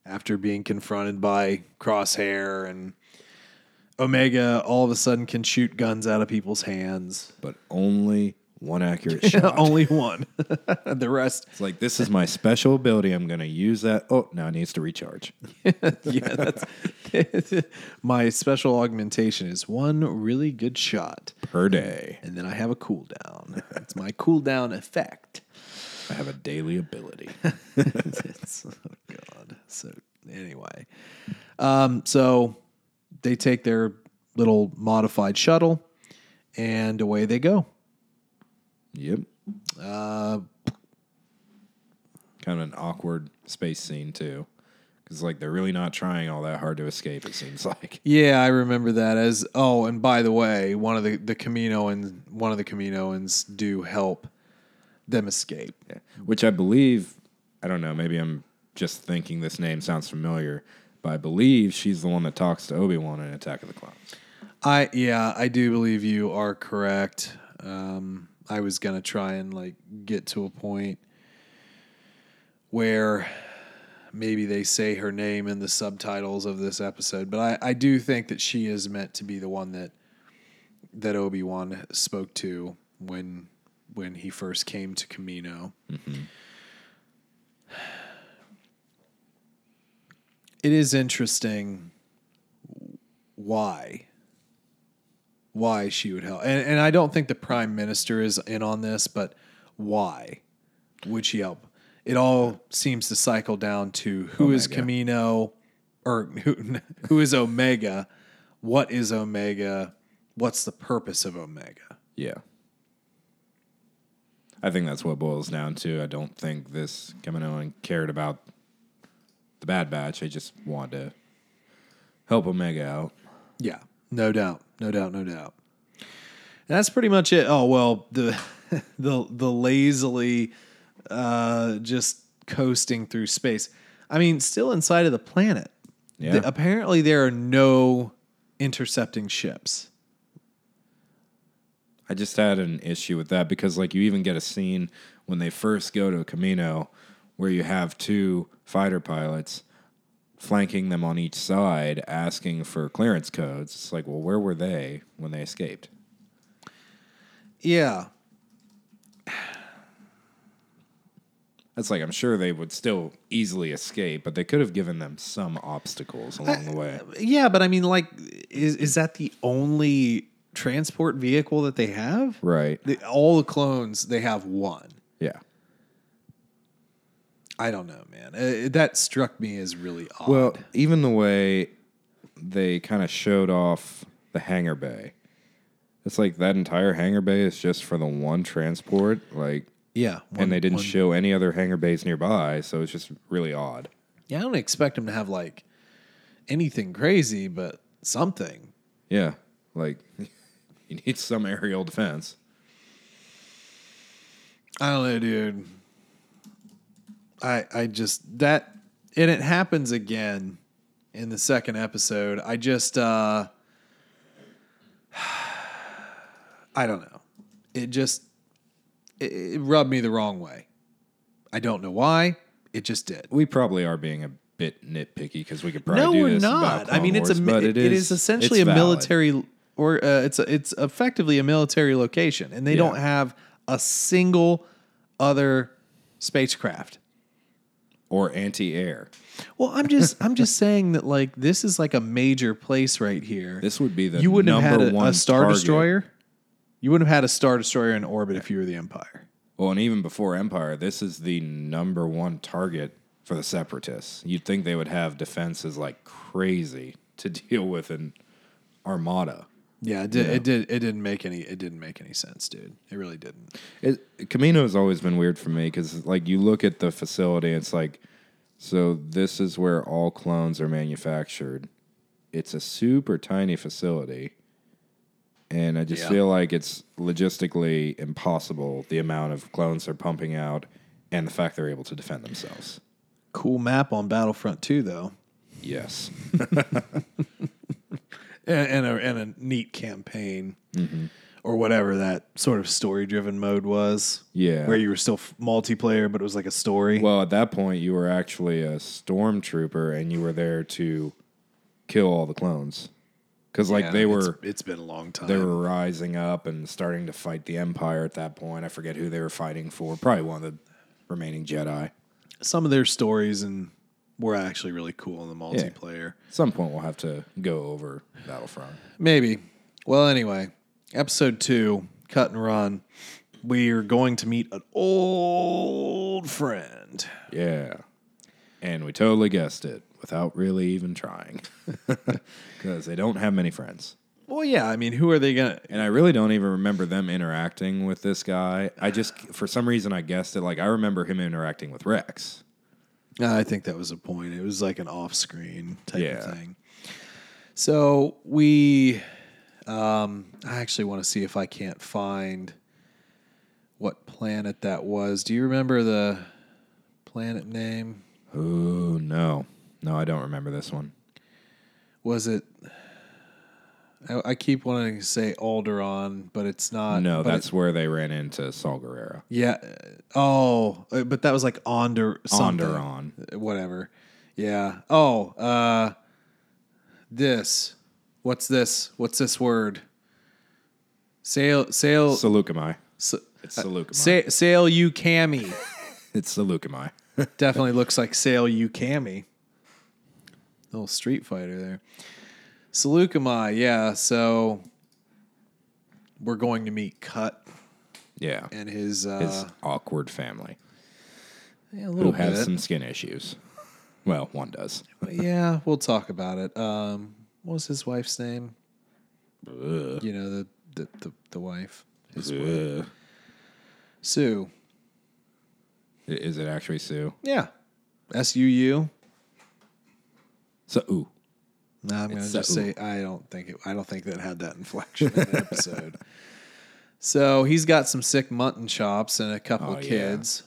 after being confronted by Crosshair, and Omega all of a sudden can shoot guns out of people's hands. But only one accurate shot. Only one. the rest, It's like this is my special ability. I'm gonna use that. Oh, now it needs to recharge. yeah, that's my special augmentation is one really good shot, Per day. and then I have a cooldown. It's my cooldown effect. I have a daily ability. It's- oh god. So anyway, um, so they take their little modified shuttle, and away they go. Yep. Uh, Kind of an awkward space scene too. Because like they're really not trying all that hard to escape, it seems like. yeah, I remember that as. Oh, and by the way, one of the the Kaminoans, one of the Kaminoans do help them escape. Yeah. Which I believe I don't know, maybe I'm just thinking this name sounds familiar, but I believe she's the one that talks to Obi Wan in Attack of the Clones. I yeah, I do believe you are correct. Um, I was gonna try and like get to a point where maybe they say her name in the subtitles of this episode, but I, I do think that she is meant to be the one that that Obi Wan spoke to when when he first came to Kamino. Mm-hmm. It is interesting why why she would help. And and I don't think the prime minister is in on this, but why would she help? It all seems to cycle down to who is Omega. Kamino or who who is Omega? What is Omega? What's the purpose of Omega? Yeah. I think that's what boils down to. I don't think this Kaminoan cared about the Bad Batch. They just wanted to help Omega out. Yeah, no doubt, no doubt, no doubt. That's pretty much it. Oh well, the the the lazily uh, just coasting through space. I mean, still inside of the planet. Yeah. The- apparently, there are no intercepting ships. I just had an issue with that because, like, you even get a scene when they first go to Kamino where you have two fighter pilots flanking them on each side asking for clearance codes. It's like, well, where were they when they escaped? Yeah, That's like, I'm sure they would still easily escape, but they could have given them some obstacles along the way. yeah, but I mean, like, is is that the only transport vehicle that they have? Right. The, all the clones, they have one. I don't know, man. Uh, that struck me as really odd. Well, even the way they kind of showed off the hangar bay. It's like that entire hangar bay is just for the one transport, like, Yeah, and they didn't one- show any other hangar bays nearby, so it's just really odd. Yeah, I don't expect them to have like anything crazy, but something. Yeah, like you need some aerial defense. I don't know, dude. I I just that and it happens again in the second episode. I just uh I don't know. It just it, it rubbed me the wrong way. I don't know why. It just did. We probably are being a bit nitpicky because we could probably no, do we're this about not. I mean, it's Wars, a but it, it is essentially it's a valid. military or uh, it's a, it's effectively a military location, and they Yeah. don't have a single other spacecraft. Or anti-air. Well, I'm just I'm just saying that like this is like a major place right here. This would be the you wouldn't have had a, a star target. destroyer. You wouldn't have had a star destroyer in orbit if you were the Empire. Well, and even before Empire, this is the number one target for the Separatists. You'd think they would have defenses like crazy to deal with an armada. Yeah, it did. It did. It didn't make any. It didn't make any sense, dude. It really didn't. It, Kamino has always been weird for me because, like, you look at the facility, it's like, so this is where all clones are manufactured. It's a super tiny facility, and I just Yeah. feel like it's logistically impossible the amount of clones they're pumping out, and the fact they're able to defend themselves. Cool map on Battlefront 2, though, Yes, and, and a and a neat campaign, Mm-hmm. or whatever that sort of story-driven mode was. yeah. where you were still f- multiplayer, but it was like a story. Well, at that point, you were actually a stormtrooper, and you were there to kill all the clones, because like Yeah, they it's- were it's been a long time. they were rising up and starting to fight the Empire at that point. I forget who they were fighting for. Probably one of the remaining Jedi. Some of their stories and were actually really cool in the multiplayer. At some point, we'll have to go over Battlefront. Maybe. Well, anyway, episode two, cut and run. We are going to meet an old friend. Yeah, and we totally guessed it without really even trying, because they don't have many friends. Well, yeah. I mean, who are they gonna? And I really don't even remember them interacting with this guy. I just, for some reason, I guessed it. Like, I remember him interacting with Rex. I think that was a point. It was like an off-screen type Yeah. of thing. So we, um, I actually want to see if I can't find what planet that was. Do you remember the planet name? Oh, no. No, I don't remember this one. Was it? I, I keep wanting to say Alderaan, but it's not. No, Uh, but that's it- where they ran into Saw Gerrera. yeah. uh, Oh, uh, but that was like Onder something. Onderon. whatever. Yeah. Oh, uh this. What's this? What's this word? Sail sail Saleucami. sa- It's Saleucami. sa- sail you cami. it's Saleucami. Definitely looks like sail you cami. Little street fighter there. Saleucami, yeah, so we're going to meet Cut Yeah. and his uh His awkward family yeah, a who little has bit. some skin issues. Well, one does. yeah, we'll talk about it. Um what was his wife's name? Ugh. You know, the the the, the wife. His Ugh. Sue. Is it actually Sue? Yeah. S U U. So, ooh. No, I'm gonna just say I don't think it I don't think that had that inflection in the episode. So he's got some sick mutton chops and a couple Oh, of yeah. kids.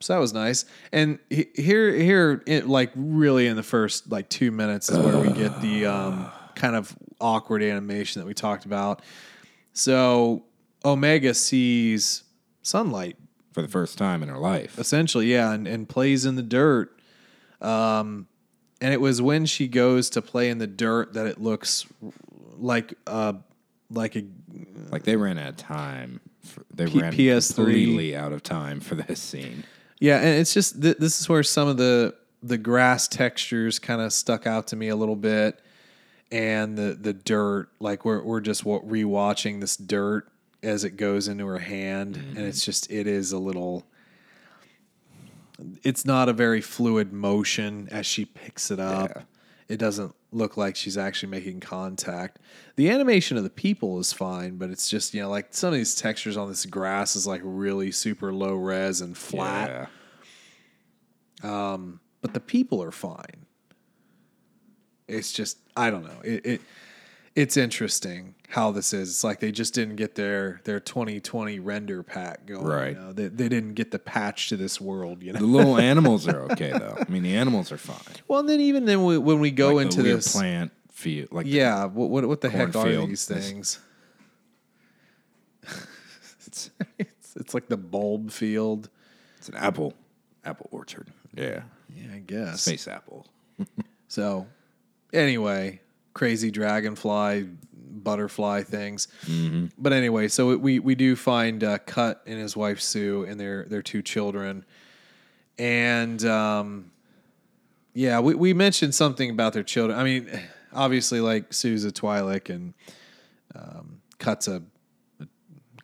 So that was nice. And he- here here it like really in the first like 2 minutes is where we get the um kind of awkward animation that we talked about. So Omega sees sunlight For the first time in her life. essentially yeah and, and plays in the dirt um and it was when she goes to play in the dirt that it looks like uh like a Like they ran out of time. For, they P- ran PS3. completely out of time for this scene. yeah and it's just th- this is where some of the the grass textures kind of stuck out to me a little bit and the the dirt like we're we're just wa- rewatching this dirt as it goes into her hand and it's just it is a little it's not a very fluid motion as she picks it up Yeah. it doesn't look like she's actually making contact. The animation of the people is fine, but it's just, you know, like some of these textures on this grass is like really super low res and flat. Yeah. Um, but the people are fine. It's just I don't know. It, it it's interesting how this is. It's like they just didn't get their their 2020 render pack going. Right. You know? They they didn't get the patch to this world. You know. The little animals are okay though. I mean, the animals are fine. Well, and then even then we, when we go Like into the this, plant field, like yeah, what what, what the heck are these things? it's It's, it's like the bulb field. it's an apple apple orchard. Yeah, Yeah, I guess. space apple. So, anyway, crazy dragonfly, butterfly things. But anyway, so we we do find uh, Cut and his wife Suu and their their two children, and um, yeah, we we mentioned something about their children. I mean, obviously, like Suu's a Twi'lek and um, Cut's a, a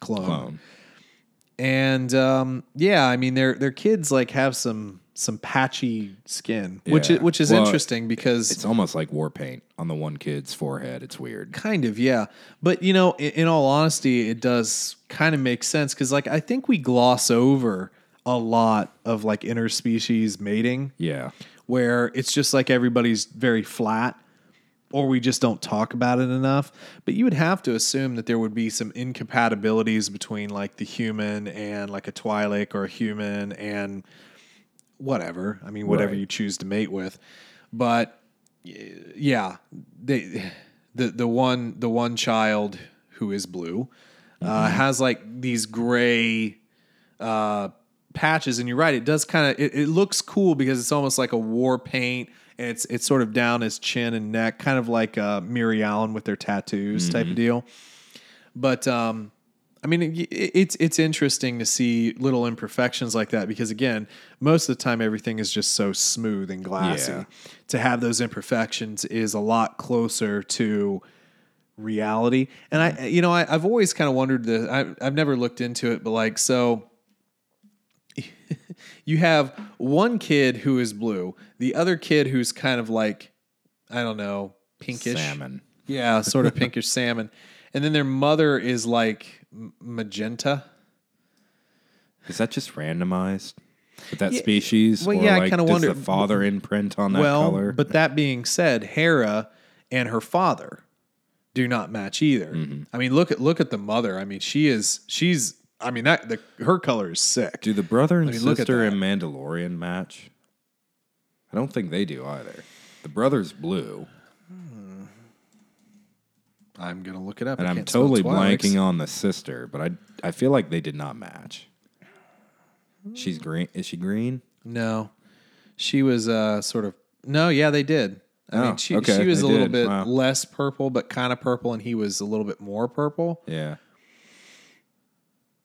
clone. Clone. And um, yeah, I mean their their kids like have some some patchy skin, which is, which is Well, interesting because It's almost like war paint on the one kid's forehead. It's weird. kind of yeah. But you know, in, in all honesty, it does kind of make sense because like I think we gloss over a lot of like interspecies mating Yeah, where it's just like everybody's very flat or we just don't talk about it enough. But you would have to assume that there would be some incompatibilities between like the human and like a Twi'lek or a human and whatever. I mean, whatever Right. you choose to mate with. But yeah, they the the one the one child who is blue uh, has like these gray uh, patches, and you're right. It does kind of it, it looks cool because it's almost like a war paint, and it's it's sort of down his chin and neck, kind of like uh, Mirialan with their tattoos type of deal. But um, I mean, it, it's it's interesting to see little imperfections like that because again, most of the time everything is just so smooth and glassy. Yeah. To have those imperfections is a lot closer to reality. And I, you know, I, I've always kind of wondered this. I, I've never looked into it, but like, so you have one kid who is blue, the other kid who's kind of like, I don't know, pinkish salmon. yeah, sort of pinkish salmon. And then their mother is like magenta. Is that just randomized with that Yeah, species? well, or yeah, I kinda does wonder- the father imprint on that well, color. but that being said, Hera and her father do not match either. Mm-hmm. I mean, look at look at the mother. I mean, she is she's. I mean, that the her color is sick. do the brother and I mean, sister in Mandalorian match? I don't think they do either. The brother's blue, I'm gonna look it up. and I I'm totally blanking on the sister, but I I feel like they did not match. She's green. Is she green? No, she was uh sort of. No, yeah, they did. I Oh, mean, she okay, she was they a little did. bit Wow. less purple, but kind of purple, and he was a little bit more purple. Yeah.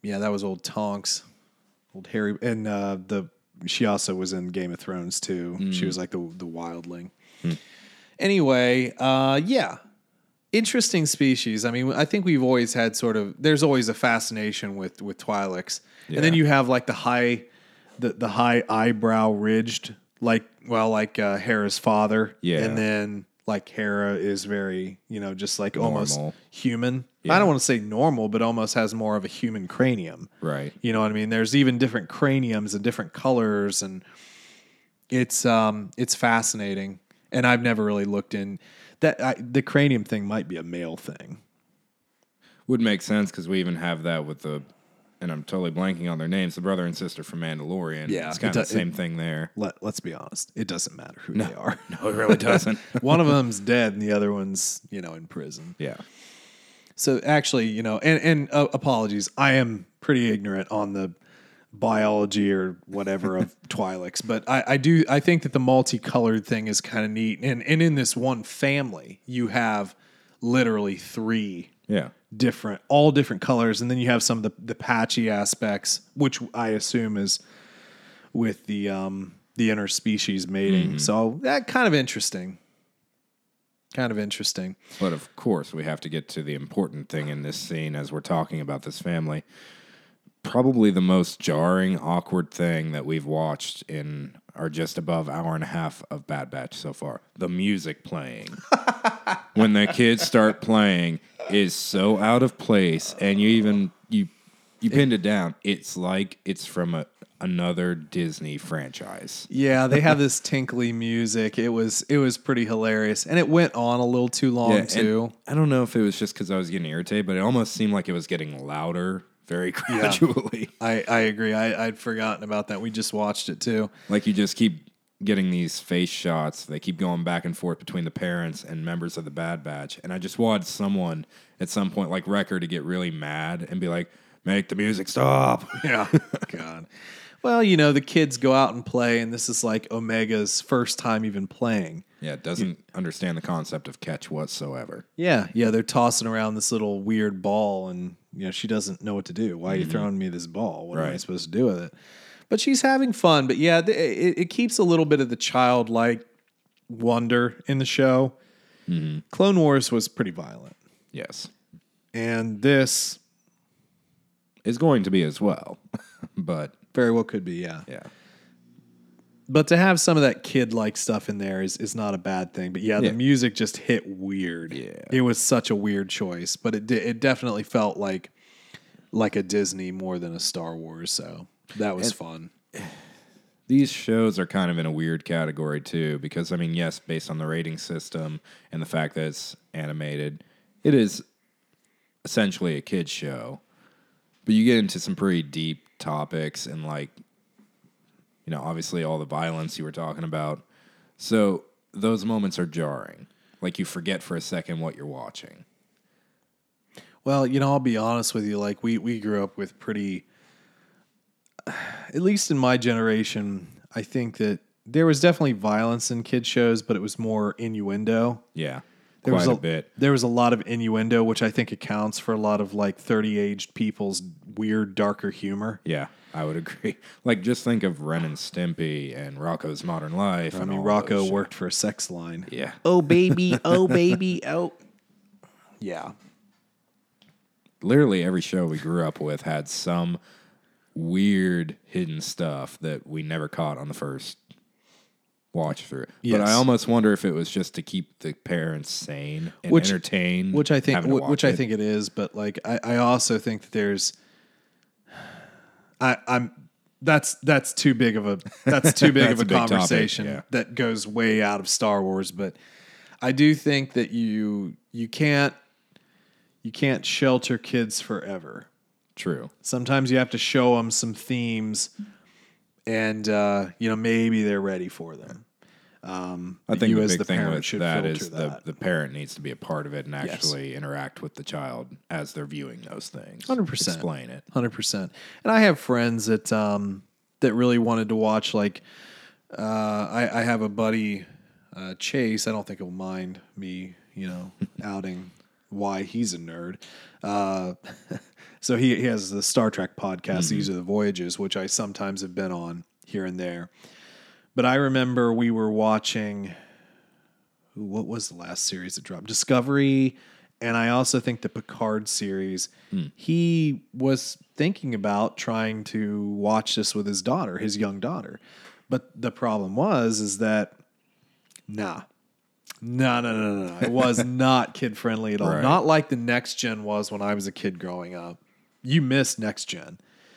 Yeah, that was old Tonks, old Harry, and uh, the she also was in Game of Thrones too. She was like the the wildling. Anyway, uh, yeah, interesting species. I mean, I think we've always had sort of. There's always a fascination with with Twi'leks, and then you have like the high, the the high eyebrow ridged, like well, like uh, Hera's father. Yeah. and then like Hera is very, you know, just like almost Normal. human. I don't want to say normal, but almost has more of a human cranium. Right. You know what I mean? There's even different craniums and different colors, and it's um it's fascinating. And I've never really looked in that. I, the cranium thing might be a male thing. Would make sense because we even have that with the, and I'm totally blanking on their names. The brother and sister from Mandalorian. Yeah, it's it kind do- of the same thing there. Let Let's be honest. It doesn't matter who they are. No, it really doesn't. One of them's dead, and the other one's you know in prison. yeah. So actually, you know, and and uh, apologies, I am pretty ignorant on the biology or whatever of Twi'leks, but I, I do I think that the multicolored thing is kind of neat, and and in this one family, you have literally three Yeah. different, all different colors, and then you have some of the the patchy aspects, which I assume is with the um the interspecies mating. So that kind of interesting, kind of interesting. But of course, we have to get to the important thing in this scene as we're talking about this family. Probably the most jarring, awkward thing that we've watched in our just above hour and a half of Bad Batch so far. The music playing when the kids start playing is so out of place, and you even you you pinned it down. It's like it's from a, another Disney franchise. Yeah, they have this tinkly music. It was it was pretty hilarious, and it went on a little too long and too. I don't know if it was just because I was getting irritated, but it almost seemed like it was getting louder very gradually. I I agree. I I'd forgotten about that. We just watched it too. Like you just keep getting these face shots. They keep going back and forth between the parents and members of the Bad Batch. And I just wanted someone at some point, like Wrecker, to get really mad and be like, make the music stop. Yeah. God. Well, you know, the kids go out and play, and this is like Omega's first time even playing. Yeah, it doesn't understand the concept of catch whatsoever. Yeah, yeah, they're tossing around this little weird ball, and you know she doesn't know what to do. Why are you mm-hmm. throwing me this ball? What am I supposed to do with it? But she's having fun. But yeah, it, it keeps a little bit of the childlike wonder in the show. Mm-hmm. Clone Wars was pretty violent, Yes. and this Is going to be as well. but very well could be. Yeah, yeah. But to have some of that kid like stuff in there is is not a bad thing. But yeah, Yeah. the music just hit weird. Yeah. it was such a weird choice, but it it definitely felt like like a Disney more than a Star Wars. So that was fun. These shows are kind of in a weird category too, because I mean, yes, based on the rating system and the fact that it's animated, it is essentially a kids show. But you get into some pretty deep topics and like, you know, obviously all the violence you were talking about. So those moments are jarring. Like you forget for a second what you're watching. Well, you know, I'll be honest with you. Like we we grew up with pretty, at least in my generation, I think that there was definitely violence in kid shows, but it was more innuendo. Yeah. There quite was a, bit. There was a lot of innuendo, which I think accounts for a lot of like thirty aged people's weird, darker humor. Yeah, I would agree. Like just think of Ren and Stimpy and Rocko's Modern Life. I mean, Rocko those worked for a sex line. Yeah. Oh baby, oh baby, oh. Yeah. literally every show we grew up with had some weird hidden stuff that we never caught on the first watch through. It. But I almost wonder if it was just to keep the parents sane and Which- entertained. which I think wh- which I it. think it is, but like I, I also think that there's I I'm that's that's too big of a that's too big of a, a big topic, conversation yeah. that goes way out of Star Wars, but I do think that you you can't you can't shelter kids forever. true. Sometimes you have to show them some themes and uh, you know maybe they're ready for them. Um, I think you the as big the thing parent with should that that. the the parent needs to be a part of it and Yes. actually interact with the child as they're viewing those things. 100%. Explain it. Hundred percent. And I have friends that um that really wanted to watch like uh I, I have a buddy uh Chase, I don't think he'll mind me, you know, outing why he's a nerd. Uh so he, he has the Star Trek podcast, These Are the Voyages, which I sometimes have been on here and there. But I remember we were watching what was the last series that dropped? Discovery, and I also think the Picard series. Hmm. He was thinking about trying to watch this with his daughter, his young daughter. But the problem was is that nah. No, no, no, no, no. It was not kid friendly at all. Right. Not like the next gen was when I was a kid growing up. You missed next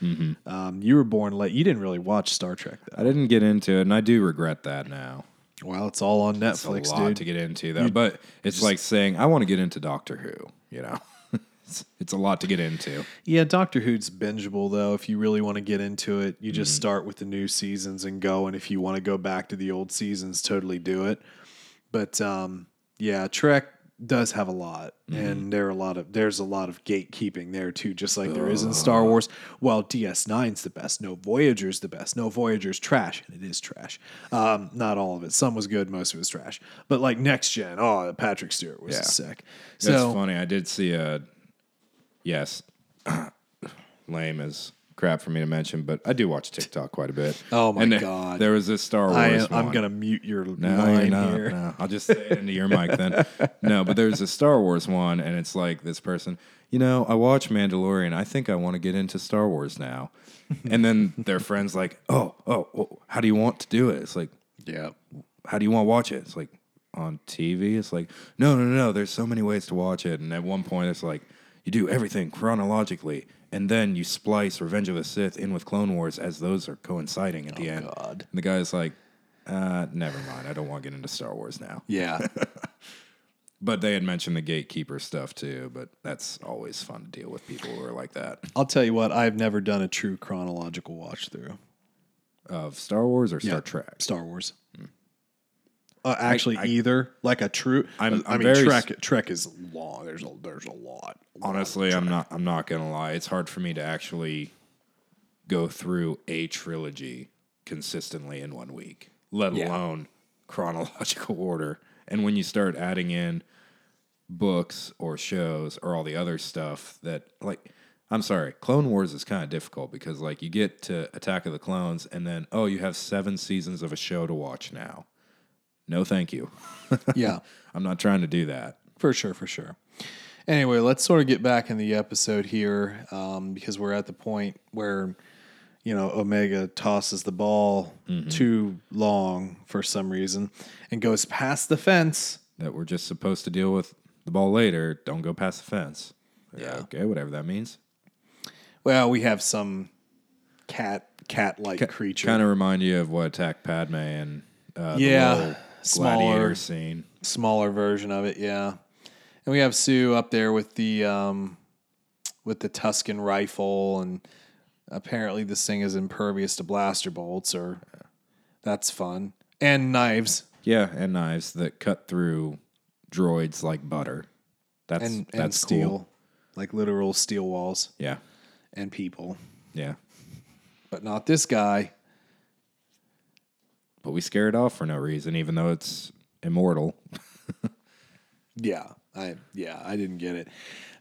general Um, you were born late. You didn't really watch Star Trek though. I didn't get into it, and I do regret that now. Well, it's all on It's Netflix, a lot dude. to get into, though. but it's like saying I want to get into Doctor Who. You know, it's, it's a lot to get into. Yeah, Doctor Who's bingeable though. If you really want to get into it, you just start with the new seasons and go. And if you want to go back to the old seasons, totally do it. But um, yeah, Trek does have a lot, and there are a lot of there's a lot of gatekeeping there too, just like there is in Star Wars. Well, DS9's the best. No, Voyager's the best. No, Voyager's trash, and it is trash. Um, not all of it. Some was good, most of it was trash. But like next gen, oh, Patrick Stewart was Yeah. sick. That's So funny. I did see a yes, lame as crap for me to mention, but I do watch TikTok quite a bit. Oh my And God. There was this Star Wars. I, one. I'm gonna mute your No, line you're here. No, I'll just say it into your mic then. No, but there's a Star Wars one, and it's like this person. You know, I watch Mandalorian. I think I want to get into Star Wars now. And then their friends like, oh, oh, oh, how do you want to do it? It's like, Yeah. how do you want to watch it? It's like on TV. It's like, no, no, no, no. There's so many ways to watch it. And at one point, it's like you do everything chronologically, and then you splice Revenge of the Sith in with Clone Wars as those are coinciding at the end. God. And the guy's like, uh, never mind. I don't want to get into Star Wars now. Yeah. But they had mentioned the gatekeeper stuff too. But that's always fun to deal with people who are like that. I'll tell you what. I've never done a true chronological watch through Of Star Wars or Star Yeah. Trek. Star Wars. Uh, actually, I- either like a true. I'm- I I'm mean, very Trek. Trek is long. There's a there's a lot. a Honestly, I'm not. I'm not gonna lie. It's hard for me to actually go through a trilogy consistently in one week, let Yeah. alone chronological order. And when you start adding in books or shows or all the other stuff that, like, I'm sorry, Clone Wars is kind of difficult because, like, you get to Attack of the Clones, and then oh, you have seven seasons of a show to watch now. No, thank you. Yeah. I'm not trying to do that. For sure, for sure. Anyway, let's sort of get back in the episode here um, because we're at the point where, you know, Omega tosses the ball too long for some reason and goes past the fence. that we're just supposed to deal with the ball later. Don't go past the fence. Yeah. Okay, whatever that means. Well, we have some cat cat like creature. Kind of remind you of what attacked Padme and uh, the Yeah, smaller. gladiator scene. smaller version of it, yeah. And we have Suu up there with the um, with the Tusken rifle, and apparently this thing is impervious to blaster bolts, or that's fun. And knives Yeah, and knives that cut through droids like butter. That's and, and that's steel, Cool. like literal steel walls Yeah, and people, yeah. but not this guy. But we scare it off for no reason, even though it's immortal. Yeah, I yeah, I didn't get it.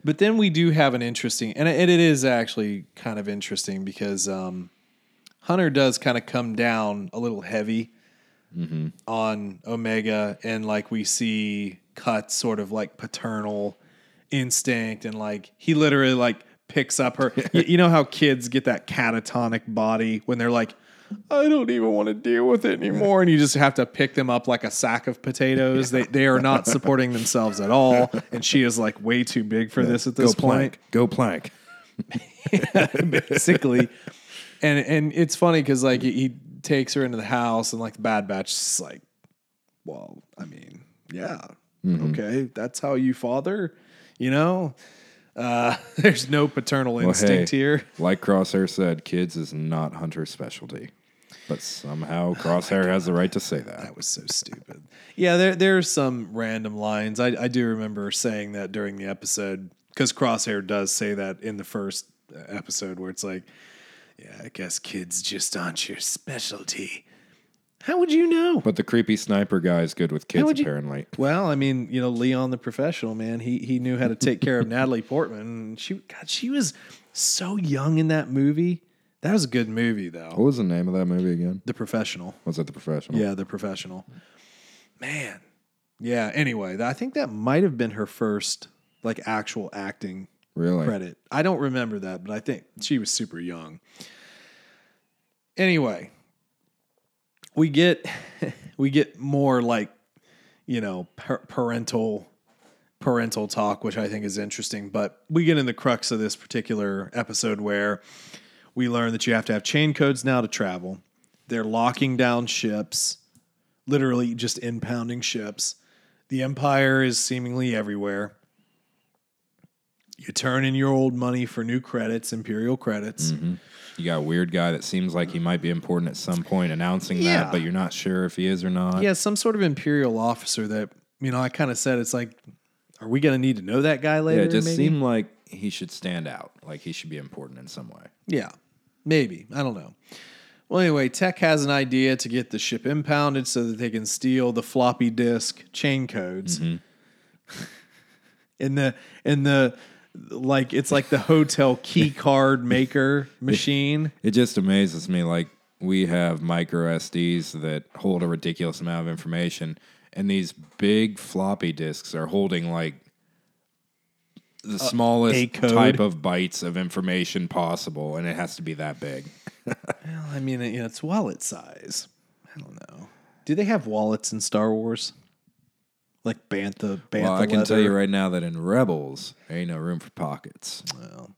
But then we do have an interesting, and it, it is actually kind of interesting because um, Hunter does kind of come down a little heavy on Omega, and like we see Cut sort of like paternal instinct, and like he literally like picks up her. you, you know how kids get that catatonic body when they're like. I don't even want to deal with it anymore. And you just have to pick them up like a sack of potatoes. They they are not supporting themselves at all. And she is like way too big for this at this go point. plank. Go plank. basically. And and it's funny because like he, he takes her into the house and like the Bad Batch is like, well, I mean, yeah, okay, that's how you father, you know. Uh, there's no paternal instinct hey. here. Like Crosshair said, kids is not Hunter's specialty. But somehow oh Crosshair has the right to say that. That was so stupid. Yeah, there there are some random lines. I, I do remember saying that during the episode because Crosshair does say that in the first episode where it's like, yeah, I guess kids just aren't your specialty. How would you know? But the creepy sniper guy is good with kids, you- apparently. Well, I mean, you know, Leon the professional man, he he knew how to take care of Natalie Portman. She, God, she was so young in that movie. That was a good movie, though. What was the name of that movie again? The professional. Was it The Professional? Yeah, the professional. Man. Yeah, anyway, I think that might have been her first like actual acting Really? credit. I don't remember that, but I think she was super young. Anyway, we get we get more like you know par- parental parental talk, which I think is interesting. But we get in the crux of this particular episode where we learn that you have to have chain codes now to travel. They're locking down ships, literally just impounding ships. The Empire is seemingly everywhere. You turn in your old money for new credits, Imperial credits. Mm-hmm. You got a weird guy that seems like he might be important at some point announcing Yeah. that, but you're not sure if he is or not. Yeah, some sort of Imperial officer that, you know, I kind of said it's like, are we going to need to know that guy later? Yeah, it just maybe? seemed like he should stand out, like he should be important in some way. Yeah, maybe. I don't know. Well, anyway, Tech has an idea to get the ship impounded so that they can steal the floppy disk chain codes. Mm-hmm. and the in the like it's like the hotel key card maker machine. It just amazes me. Like we have micro SDs that hold a ridiculous amount of information, and these big floppy disks are holding like the uh, smallest a code. type of bytes of information possible, and it has to be that big. Well, I mean, you know, it's wallet size. I don't know. Do they have wallets in Star Wars? Like bantha, bantha. Well, I can tell you right now that in Rebels, there ain't no room for pockets. Well,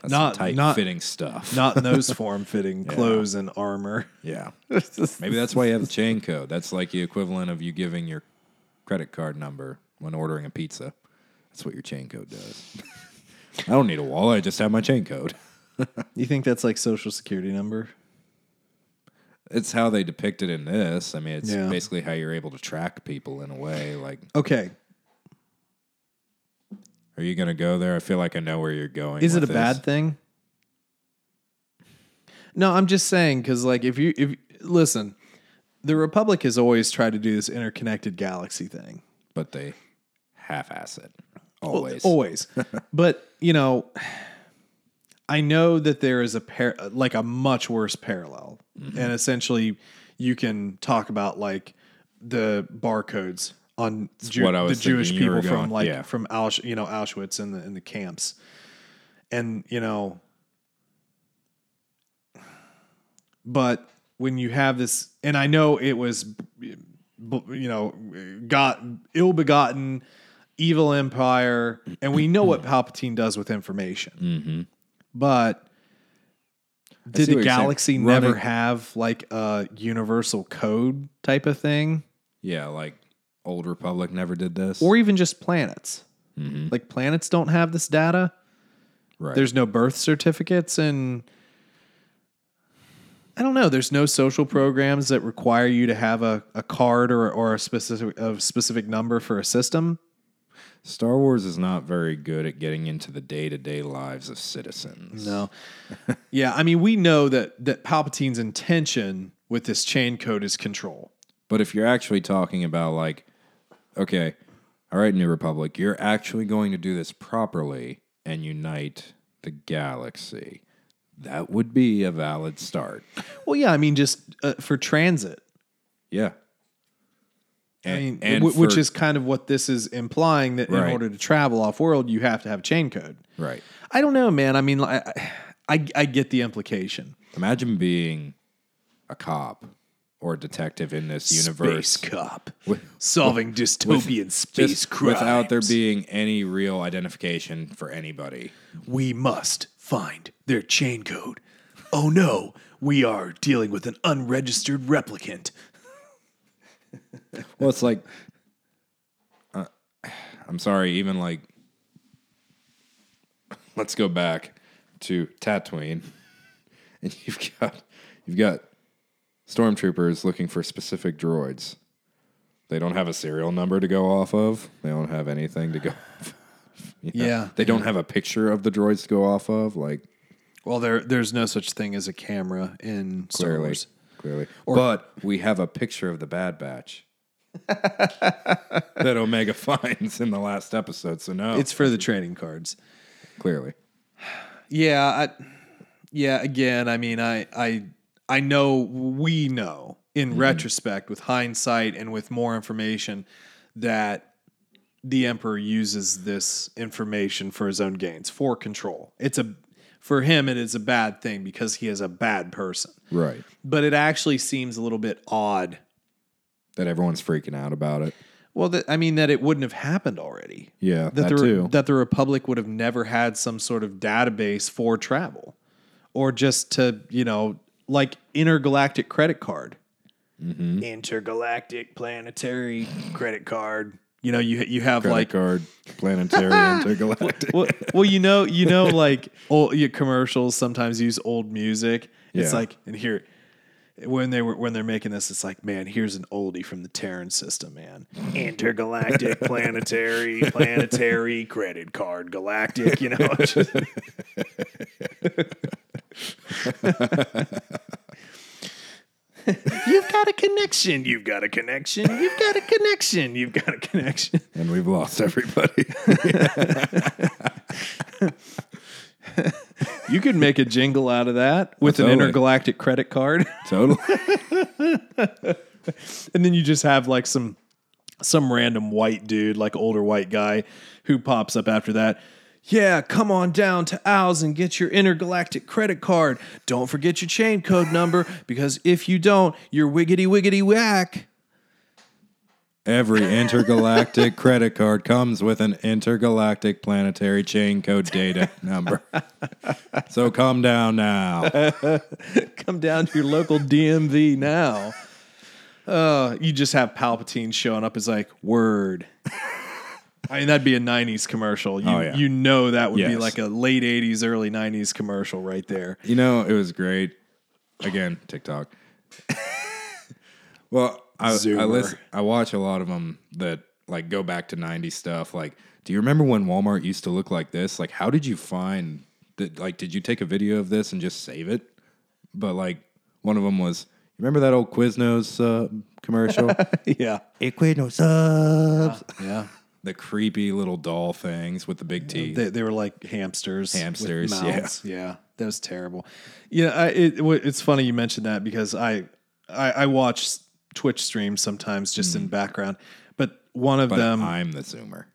That's Not- tight not- fitting stuff. not in those form-fitting clothes and armor. yeah. Maybe that's why you have the chain code. That's like the equivalent of you giving your credit card number when ordering a pizza. That's what your chain code does. I don't need a wallet. I just have my chain code. You think that's like social security number? It's how they depict it in this. I mean, it's Yeah. basically how you're able to track people in a way. Like, Okay. are you going to go there? I feel like I know where you're going. Is it a with this. bad thing? No, I'm just saying because, like, if you if listen, the Republic has always tried to do this interconnected galaxy thing. But they half-ass it. Always. always. but you know, I know that there is a par- like a much worse parallel, Mm-hmm. and essentially, you can talk about like the barcodes on Jew- what I the Jewish people from like yeah. from Ausch- you know Auschwitz and the in the camps, and you know, but when you have this, and I know it was, you know, got ill begotten evil empire, and we know what Palpatine does with information. Mm-hmm. But did the galaxy never Running- have like a universal code type of thing, Yeah, like Old Republic never did this. or even just planets? Mm-hmm. Like planets don't have this data. right. There's no birth certificates and. I don't know. There's no social programs that require you to have a, a card or, or a specific a specific number for a system. Star Wars is not very good at getting into the day to day lives of citizens. No. yeah, I mean, we know that that Palpatine's intention with this chain code is control. But if you're actually talking about, like, okay, all right, New Republic, you're actually going to do this properly and unite the galaxy, that would be a valid start. Well, yeah, I mean, just uh, for transit. Yeah. I mean, and wh- which is kind of what this is implying that in order to travel off world, you have to have chain code. right. I don't know, man. I mean, I, I, I get the implication. Imagine being a cop or a detective in this universe Space cop with- solving dystopian space just crimes. without there being any real identification for anybody. we must find their chain code. Oh no, we are dealing with an unregistered replicant. Well, it's like, uh, I'm sorry, even like, let's go back to Tatooine, and you've got you've got stormtroopers looking for specific droids. They don't have a serial number to go off of. They don't have anything to go. you know? Yeah. they don't have a picture of the droids to go off of. Like Well, there there's no such thing as a camera in Star Wars. Clearly. but we have a picture of the Bad Batch that Omega finds in the last episode. So no, It's for the trading cards. clearly. Yeah, I, yeah. Again, I mean, I, I, I know we know in mm-hmm. retrospect, with hindsight and with more information, that the emperor uses this information for his own gains, for control. It's a, for him, it is a bad thing because he is a bad person. Right. But it actually seems a little bit odd. That everyone's freaking out about it. Well, that I mean that it wouldn't have happened already. Yeah, that that, the too. that the Republic would have never had some sort of database for travel, or just to you know like intergalactic credit card, Mm-hmm. intergalactic planetary credit card. You know, you you have Credit like card, planetary, intergalactic. well, well, you know, you know, like old your commercials sometimes use old music. It's Yeah. like, and here, when they were when they're making this, it's like, man, here's an oldie from the Terran system, man. Intergalactic, planetary, planetary credit card, galactic. You know, it's just- you've got a connection. You've got a connection. You've got a connection. You've got a connection. And we've lost everybody. You could make a jingle out of that with an intergalactic credit card. totally. and then you just have like some some random white dude, like older white guy, who pops up after that. Yeah, come on down to Al's and get your intergalactic credit card. Don't forget your chain code number because if you don't, you're wiggity wiggity whack. Every intergalactic credit card comes with an intergalactic planetary chain code data number. So come down now. Come down to your local DMV now. Uh, you just have Palpatine showing up as like word. I mean, that'd be a '90s commercial. You, Oh, yeah. you know that would be like a late '80s, early '90s commercial right there. You know, it was great. Again, TikTok. well, I, I listen, I watch a lot of them that like go back to '90s stuff. Like, do you remember when Walmart used to look like this? Like, how did you find that? Like, did you take a video of this and just save it? But like, one of them was. Remember that old Quiznos uh, commercial? yeah, hey, Quiznos subs. yeah. The creepy little doll things with the big teeth. They, they were like hamsters. Hamsters, yeah. yeah. That was terrible. Yeah, I, it, it- it's funny you mentioned that because I, I, I watch Twitch streams sometimes just in hmm. background, but one of but them. I'm the Zoomer.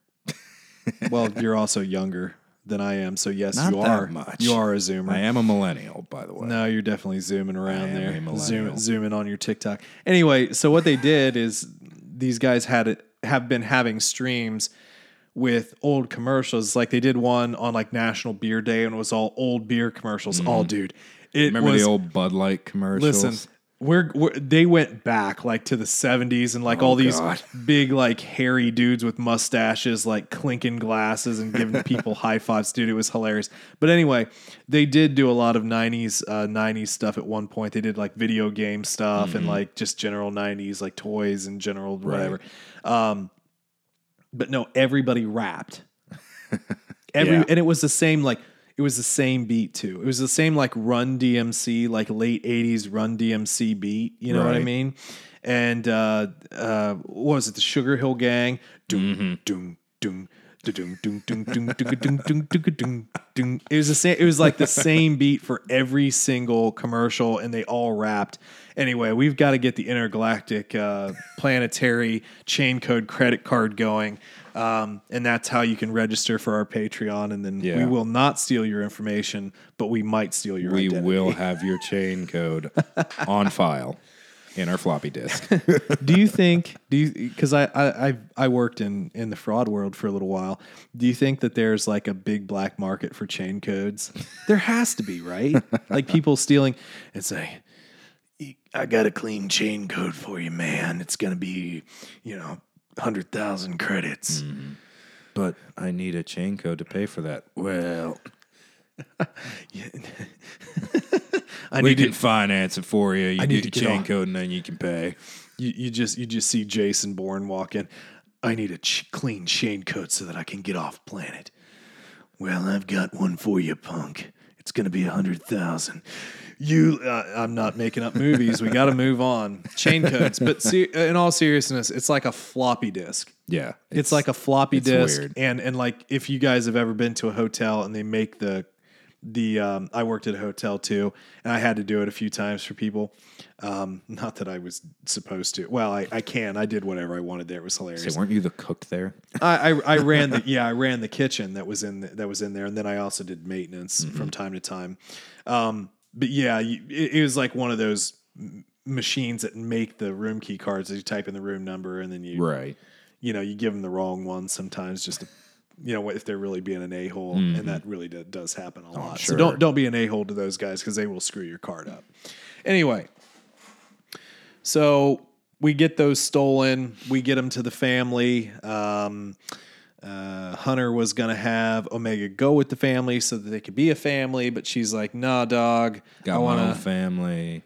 well, you're also younger than I am, so yes, Not you that are. much. You are a zoomer. I am a millennial, by the way. No, you're definitely zooming around there. a millennial. Zoom, zooming on your TikTok. Anyway, so what they did is these guys had it have been having streams with old commercials. Like they did one on like National Beer Day and it was all old beer commercials. All dude. It Mm-hmm. Remember was the old Bud Light commercials? listen. We're, we're they went back like to the 70s and like all these Oh, God. big like hairy dudes with mustaches like clinking glasses and giving people high fives dude it was hilarious but anyway they did do a lot of 90s uh, 90s stuff at one point they did like video game stuff Mm-hmm. and like just general 90s like toys and general whatever um but no everybody rapped every Yeah. and it was the same like it was the same beat too. It was the same like Run DMC, like late '80s Run DMC beat. You know right. what I mean? And uh, uh, what was it? The Sugar Hill Gang. Doom, mm-hmm. doom, doom. It was the same. It was like the same beat for every single commercial, and they all rapped. Anyway, we've got to get the intergalactic uh, planetary chain code credit card going um, and that's how you can register for our Patreon. And then we will not steal your information, but we might steal your we identity. will have your chain code on file in our floppy disk. do you think do you because I, I I I worked in in the fraud world for a little while. Do you think that there's like a big black market for chain codes? There has to be, right? like people stealing and say, "I got a clean chain code for you, man. It's gonna be, you know, hundred thousand credits." Mm-hmm. but I need a chain code to pay for that. Well, I we need can to, finance it for you. You need get your chain on- code and then you can pay. you, you just you just see Jason Bourne walk in. I need a ch- clean chain code so that I can get off planet. Well, I've got one for you, punk. It's gonna be a hundred thousand. You, uh, I'm not making up movies. We got to move on. Chain codes, but se- in all seriousness, it's like a floppy disk. Yeah. It's, like a floppy it's disk, weird. and and like if you guys have ever been to a hotel and they make the the um, I worked at a hotel too, and I had to do it a few times for people. Um, not that I was supposed to. Well, I, I can. I did whatever I wanted there. It was hilarious. Say, weren't you the cook there? I, I I ran the yeah I ran the kitchen that was in the, that was in there, and then I also did maintenance from time to time. Um, but yeah, it, it was like one of those machines that make the room key cards. You type in the room number, and then you Right. you know you give them the wrong one sometimes just to you know if they're really being an a hole, and that really do, does happen a lot. So don't don't be an a hole to those guys because they will screw your card up. Anyway, so we get those stolen. We get them to the family. Um, uh, Hunter was gonna have Omega go with the family so that they could be a family, but she's like, "Nah, dog. Got I my want own to." family.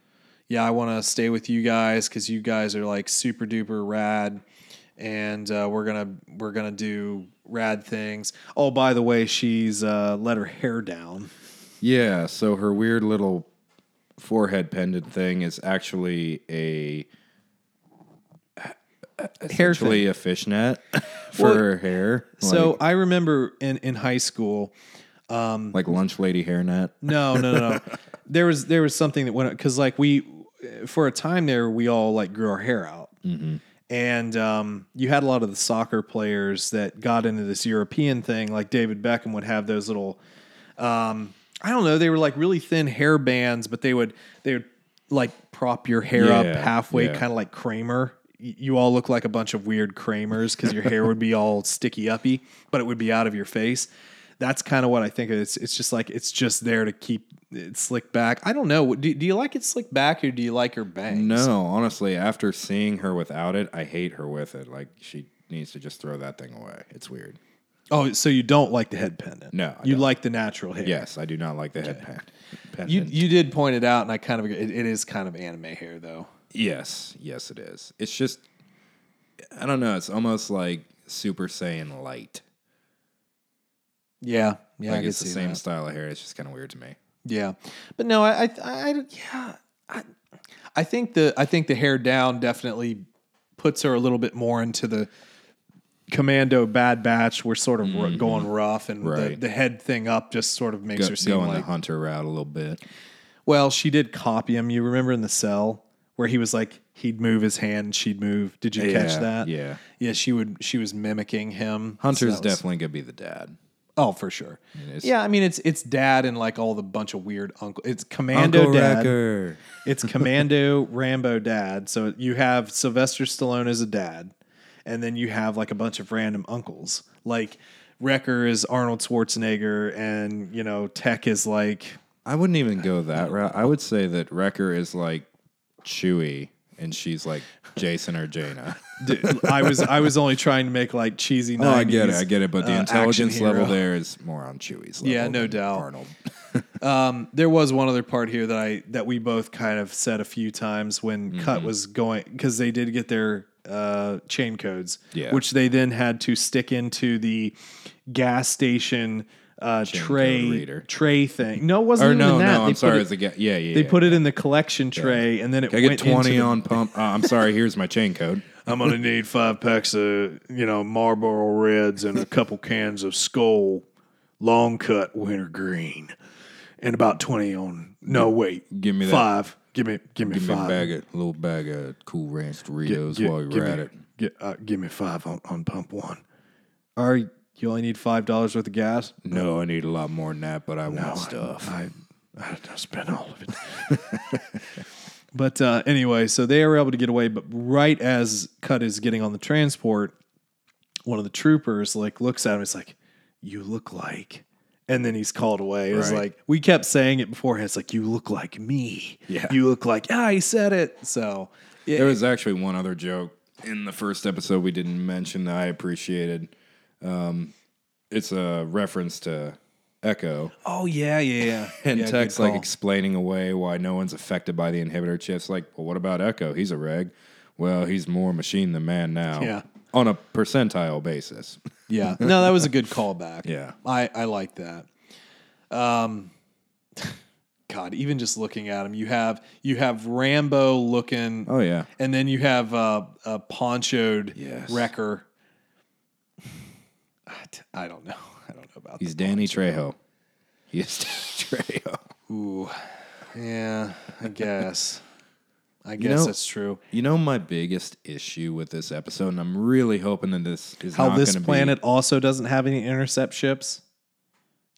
yeah, I want to stay with you guys because you guys are like super duper rad, and uh, we're gonna we're gonna do rad things. Oh, by the way, she's uh, let her hair down. Yeah, so her weird little forehead pendant thing is actually a hair Essentially a fishnet for Well, her hair. So like, I remember in in high school. like lunch lady hairnet. No, no, no, no. there was there was something that went because like we for a time there we all like grew our hair out, and um, you had a lot of the soccer players that got into this European thing. Like David Beckham would have those little, um, I don't know, they were like really thin hair bands, but they would they would like prop your hair up halfway, yeah. kind of like Kramer. You all look like a bunch of weird Kramers because your hair would be all sticky uppy, but it would be out of your face. That's kind of what I think. It's it's just like it's just there to keep it slicked back. I don't know. Do, do you like it slicked back or do you like her bangs? No, honestly, after seeing her without it, I hate her with it. Like she needs to just throw that thing away. It's weird. Oh, so you don't like the head pendant? No, I you don't. like the natural hair. Yes, I do not like the head pen- pendant. You you did point it out, and I kind of. It, it is kind of anime hair, though. Yes, yes, it is. It's just, I don't know. It's almost like Super Saiyan Light. Yeah, yeah, like it's the same that. style of hair. It's just kind of weird to me. Yeah, but no, I, I, I yeah, I, I think the I think the hair down definitely puts her a little bit more into the commando bad batch. We're sort of ru- going rough, and the, Mm-hmm. The head thing up just sort of makes Go, her seem going like. the hunter route a little bit. Well, she did copy him. You remember in the cell where he was like he'd move his hand she'd move. Did you catch Yeah, that? yeah. yeah. She would. She was mimicking him. Hunter's So that was- definitely gonna be the dad. Oh, for sure. Yeah, I mean it's it's dad and like all the bunch of weird uncle. It's Commando dad. Wrecker. It's Commando Rambo dad. So you have Sylvester Stallone as a dad, and then you have like a bunch of random uncles. Like Wrecker is Arnold Schwarzenegger, and you know Tech is like I wouldn't even go that route. I would say that Wrecker is like Chewie, and she's like Jason or Jaina. Dude, I was I was only trying to make like cheesy. 90s, Oh, I get it, I get it. But the uh, intelligence level there is more on Chewie's level. Yeah, no doubt. Arnold. Um, there was one other part here that I that we both kind of said a few times when Mm-hmm. Cut was going because they did get their uh, chain codes, Yeah. which they then had to stick into the gas station uh, Chain tray reader. tray thing. No, it wasn't Or even no, that. no, They I'm put sorry. it- It's a yeah, yeah. they yeah. put it in the collection tray, and then it Can I get went into twenty the- on pump? Uh, I'm sorry. Here's my chain code. I'm gonna need five packs of you know Marlboro Reds and a couple cans of Skoal Long Cut Wintergreen, and about twenty on. No, wait, Give me that. five. Give me, give me Give me a five. bag of little bag of Cool Ranch Doritos Gi- while you're at me, it. Get, uh, give me five on, on pump one. Are you only need five dollars worth of gas? No, I need a lot more than that, but I want stuff. I, I, I spent all of it. but uh, anyway, so they are able to get away. But right as Cut is getting on the transport, one of the troopers like looks at him. It's like, "You look like," and then he's called away. It's Right. like we kept saying it beforehand. It's like, "You look like me." Yeah. you look like. Ah, he said it. So yeah, There was actually one other joke in the first episode we didn't mention that I appreciated. Um, it's a reference to Echo. oh yeah, yeah, yeah. And yeah, Tech's like explaining away why no one's affected by the inhibitor chips. Like, well, what about Echo? He's a reg. Well, he's more machine than man now. Yeah. On a percentile basis. Yeah. No, that was a good callback. Yeah. I, I like that. Um God, even just looking at him, you have you have Rambo looking Oh, yeah. and then you have uh, a ponchoed Yes. wrecker. I d- I don't know. I don't know about that. He's Danny poncho. Trejo. He is Danny Trejo. Ooh. Yeah, I guess. I guess know- that's true. You know my biggest issue with this episode, and I'm really hoping that this is How not this planet Be, also doesn't have any intercept ships,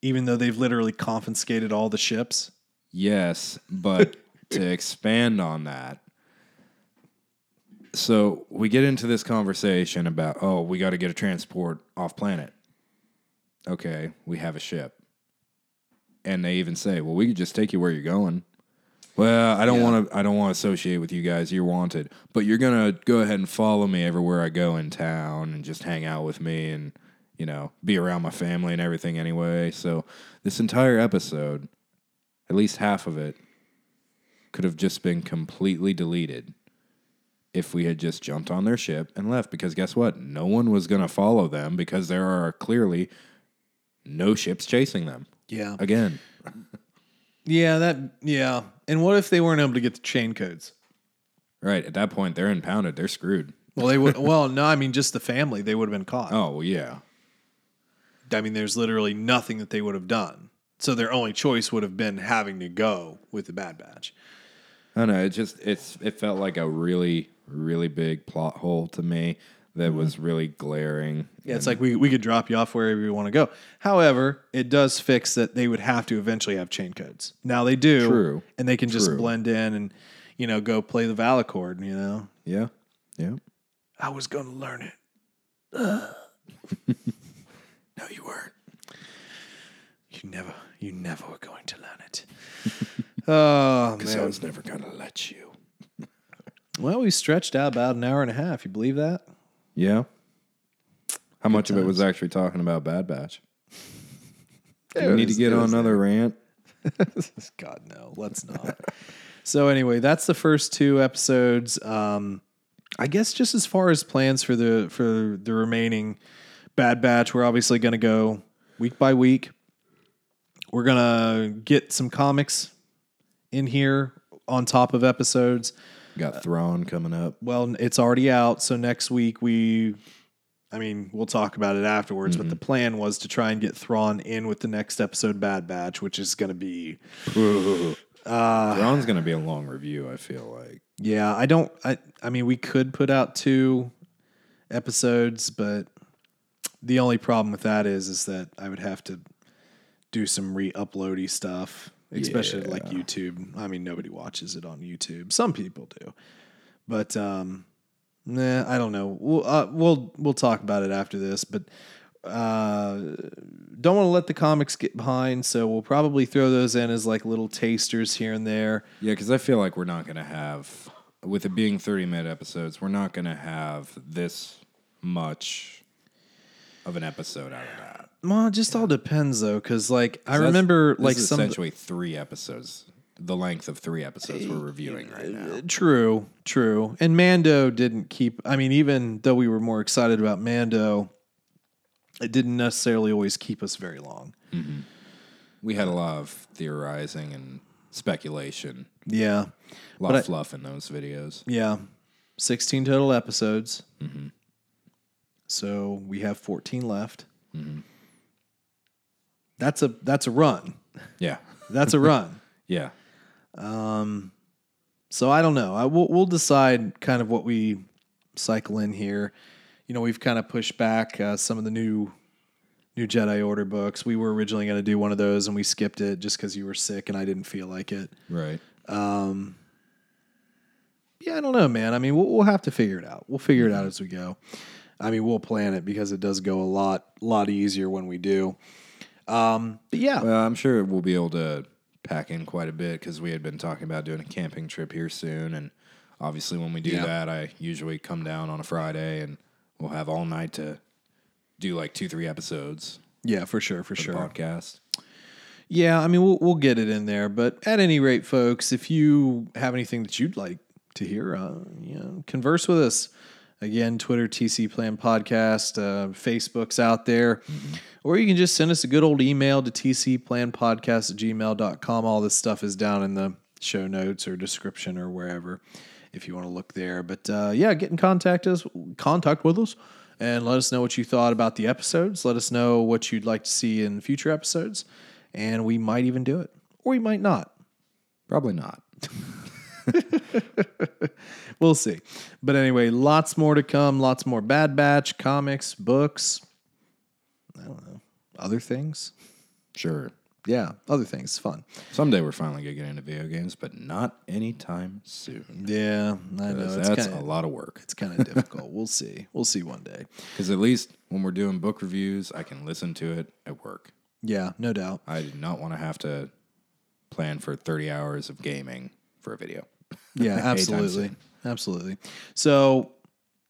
even though they've literally confiscated all the ships. Yes, but to expand on that, so we get into this conversation about, oh, we got to get a transport off planet. Okay, we have a ship, and they even say, well, we could just take you where you're going. Well, I don't Yeah. want to. I don't want to associate with you guys. You're wanted, but you're gonna go ahead and follow me everywhere I go in town, and just hang out with me, and you know, be around my family and everything anyway. So this entire episode, at least half of it, could have just been completely deleted if we had just jumped on their ship and left. Because guess what? No one was gonna follow them because there are clearly no ships chasing them Yeah. again. Yeah, that yeah. And what if they weren't able to get the chain codes? Right at that point, they're impounded. They're screwed. Well, they would. well, no, I mean just the family. They would have been caught. Oh yeah. I mean, there's literally nothing that they would have done. So their only choice would have been having to go with the Bad Batch. I don't know. It just it's it felt like a really really big plot hole to me that mm-hmm. was really glaring. Yeah, it's like we, we could drop you off wherever you want to go. However, it does fix that they would have to eventually have chain codes. Now they do. True. And they can just True. blend in and, you know, go play the Valacord, you know? Yeah, yeah. I was going to learn it. no, you weren't. You never, you never were going to learn it. oh, Because I was never gonna let you. Well, we stretched out about an hour and a half. You believe that? Yeah. How much of it was actually talking about Bad Batch? It Do we need to was- get it on was another rant? God no, let's not. so anyway, that's the first two episodes. Um, I guess just as far as plans for the for the remaining Bad Batch, we're obviously going to go week by week. We're gonna get some comics in here on top of episodes. Got Thrawn coming up. Well, it's already out, so next week we. I mean, we'll talk about it afterwards, but the plan was to try and get Thrawn in with the next episode, Bad Batch, which is going to be Uh, Thrawn's gonna be a long review. I feel like. Yeah, I don't. I I mean, we could put out two episodes, but the only problem with that is is that I would have to do some re-uploady stuff, especially like YouTube. I mean, nobody watches it on YouTube. Some people do, but um, nah, I don't know. We'll uh, we'll we'll talk about it after this, but. Uh, don't want to let the comics get behind, so we'll probably throw those in as like little tasters here and there. Yeah, because I feel like we're not gonna have, with it being thirty minute episodes, we're not gonna have this much of an episode out of that. Well, it just all depends though, because like I That's- remember this like is some essentially three episodes, the length of three episodes we're eh, reviewing right eh, now. true, true, and Mando didn't keep. I mean, even though we were more excited about Mando, it didn't necessarily always keep us very long. Mm-hmm. We had a lot of theorizing and speculation, Yeah, a lot But of I- fluff in those videos. yeah, sixteen total episodes. Mm-hmm. So we have fourteen left. Mm-hmm. That's a that's a run. Yeah, That's a run. yeah. Um So I don't know. I, we'll, we'll decide kind of what we cycle in here. You know, we've kind of pushed back uh, some of the new new Jedi Order books. We were originally going to do one of those, and we skipped it just because you were sick and I didn't feel like it. Right. Um, Yeah, I don't know, man. I mean, we'll, we'll have to figure it out. We'll figure it out as we go. I mean, we'll plan it because it does go a lot lot easier when we do. Um, but yeah, Well, I'm sure we'll be able to pack in quite a bit because we had been talking about doing a camping trip here soon, and obviously when we do Yeah. that, I usually come down on a Friday and we'll have all night to do like two, three episodes yeah, for sure, for for sure. podcast. Yeah, I mean, we'll, we'll get it in there. But at any rate, folks, if you have anything that you'd like to hear, uh, you know, converse with us. Again, Twitter, TC Plan Podcast, uh, Facebook's out there. Or you can just send us a good old email to tcplanpodcast at gmail.com. All this stuff is down in the show notes or description or wherever if you want to look there. But uh, yeah, get in contact us, contact with us, and let us know what you thought about the episodes. Let us know what you'd like to see in future episodes, and we might even do it, or we might not. Probably not. We'll see. But anyway, lots more to come. Lots more Bad Batch comics, books. I don't know, other things. Sure. Yeah, other things. Fun. Someday we're finally gonna get into video games, but not anytime soon. Yeah, I know. It's That's kind a lot of work. it's kind of difficult. We'll see. We'll see one day. Because at least when we're doing book reviews, I can listen to it at work. Yeah, no doubt. I do not want to have to plan for 30 hours of gaming for a video. Yeah, absolutely. Absolutely. So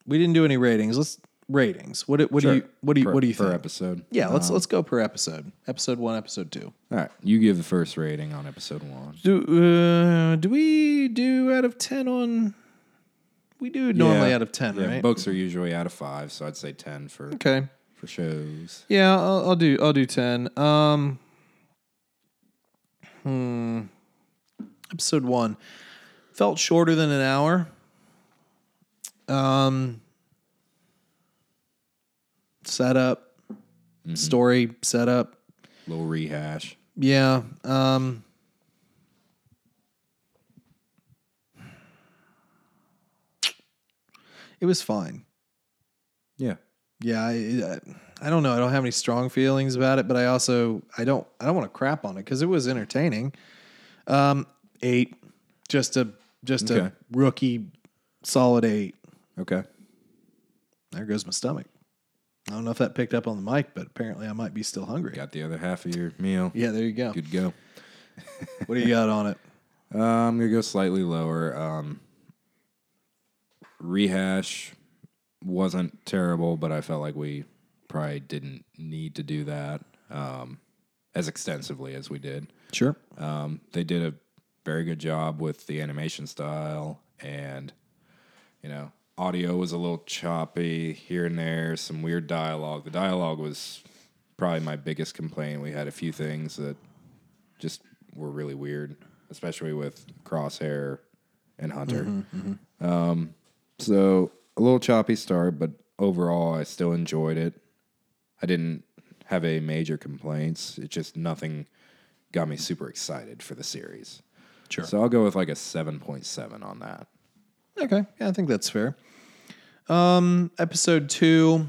we didn't do any ratings. Let's ratings. What do- what do you what do you Per- what do you per think? episode? Yeah, let's let's go per episode. Episode one, episode two. All right, you give the first rating on episode one. Do uh, do we do out of ten on? We do normally Yeah. out of ten, Yeah, right? books are usually out of five, so I'd say 10 for okay. for shows. Yeah, I'll, I'll do I'll do ten. Um, hmm. Episode one felt shorter than an hour. Um, setup, story setup. Little rehash. Yeah. Um, it was fine. Yeah. Yeah, I, I don't know. I don't have any strong feelings about it, but I also I don't I don't want to crap on it because it was entertaining. Um, eight, just a just Okay. a rookie solid eight. Okay. There goes my stomach. I don't know if that picked up on the mic, but apparently I might be still hungry. Got the other half of your meal. Yeah, there you go. Good go. What do you got on it? Uh, I'm gonna go slightly lower. Um, rehash wasn't terrible, but I felt like we probably didn't need to do that um, as extensively as we did. Sure. Um, they did a very good job with the animation style, and you know, audio was a little choppy here and there. Some weird dialogue. The dialogue was probably my biggest complaint. We had a few things that just were really weird, especially with Crosshair and Hunter. Um, so a little choppy start, but overall, I still enjoyed it. I didn't have a major complaints. It just nothing got me super excited for the series. Sure. So I'll go with like a seven point seven on that. Okay. Yeah, I think that's fair. Um, episode two.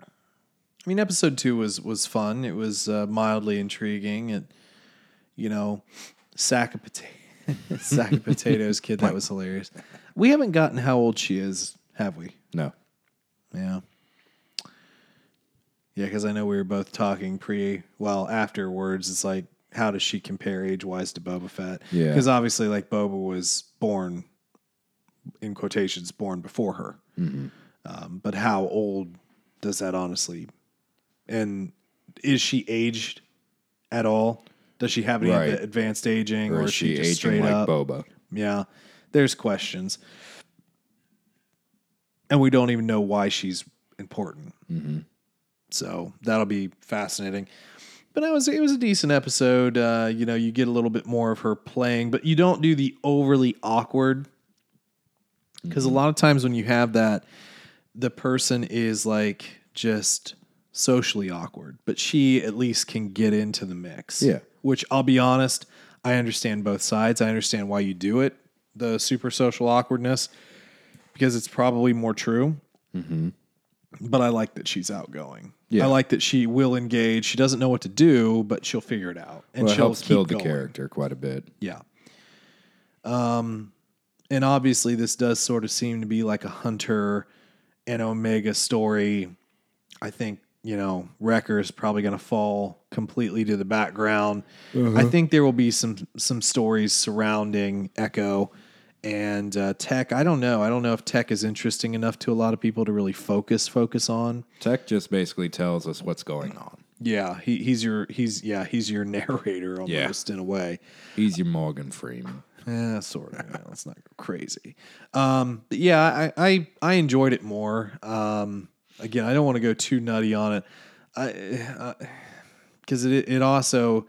I mean, episode two was was fun. It was uh, mildly intriguing. It, you know, sack of potato, sack of potatoes, kid. That was hilarious. We haven't gotten how old she is, have we? No. Yeah. Yeah, because I know we were both talking pre, well, afterwards. It's like, how does she compare age wise to Boba Fett? Yeah. Because obviously, like, Boba was born, in quotations, born before her. Um, but how old does that honestly? And is she aged at all? Does she have any Right. ad- advanced aging, Or, or, is she, just aging straight like up? Boba? Yeah, there's questions, and we don't even know why she's important. So that'll be fascinating. But it was it was a decent episode. Uh, you know, you get a little bit more of her playing, but you don't do the overly awkward because a lot of times when you have that, the person is like just socially awkward, but she at least can get into the mix. Yeah. Which I'll be honest, I understand both sides. I understand why you do it, the super social awkwardness, because it's probably more true. But I like that she's outgoing. Yeah. I like that she will engage. She doesn't know what to do, but she'll figure it out, and Well, it she'll helps keep build the going. character quite a bit. Yeah. Um, and obviously, this does sort of seem to be like a Hunter and Omega story. I think, you know, Wrecker is probably going to fall completely to the background. I think there will be some some stories surrounding Echo and uh, Tech. I don't know. I don't know if Tech is interesting enough to a lot of people to really focus focus on. Tech just basically tells us what's going on. Yeah, he, he's your he's yeah he's your narrator Yeah. almost in a way. He's your Morgan Freeman. Yeah, sort of. Yeah, let's not go crazy. Um, but yeah, I, I I enjoyed it more. Um, again, I don't want to go too nutty on it, I because it it also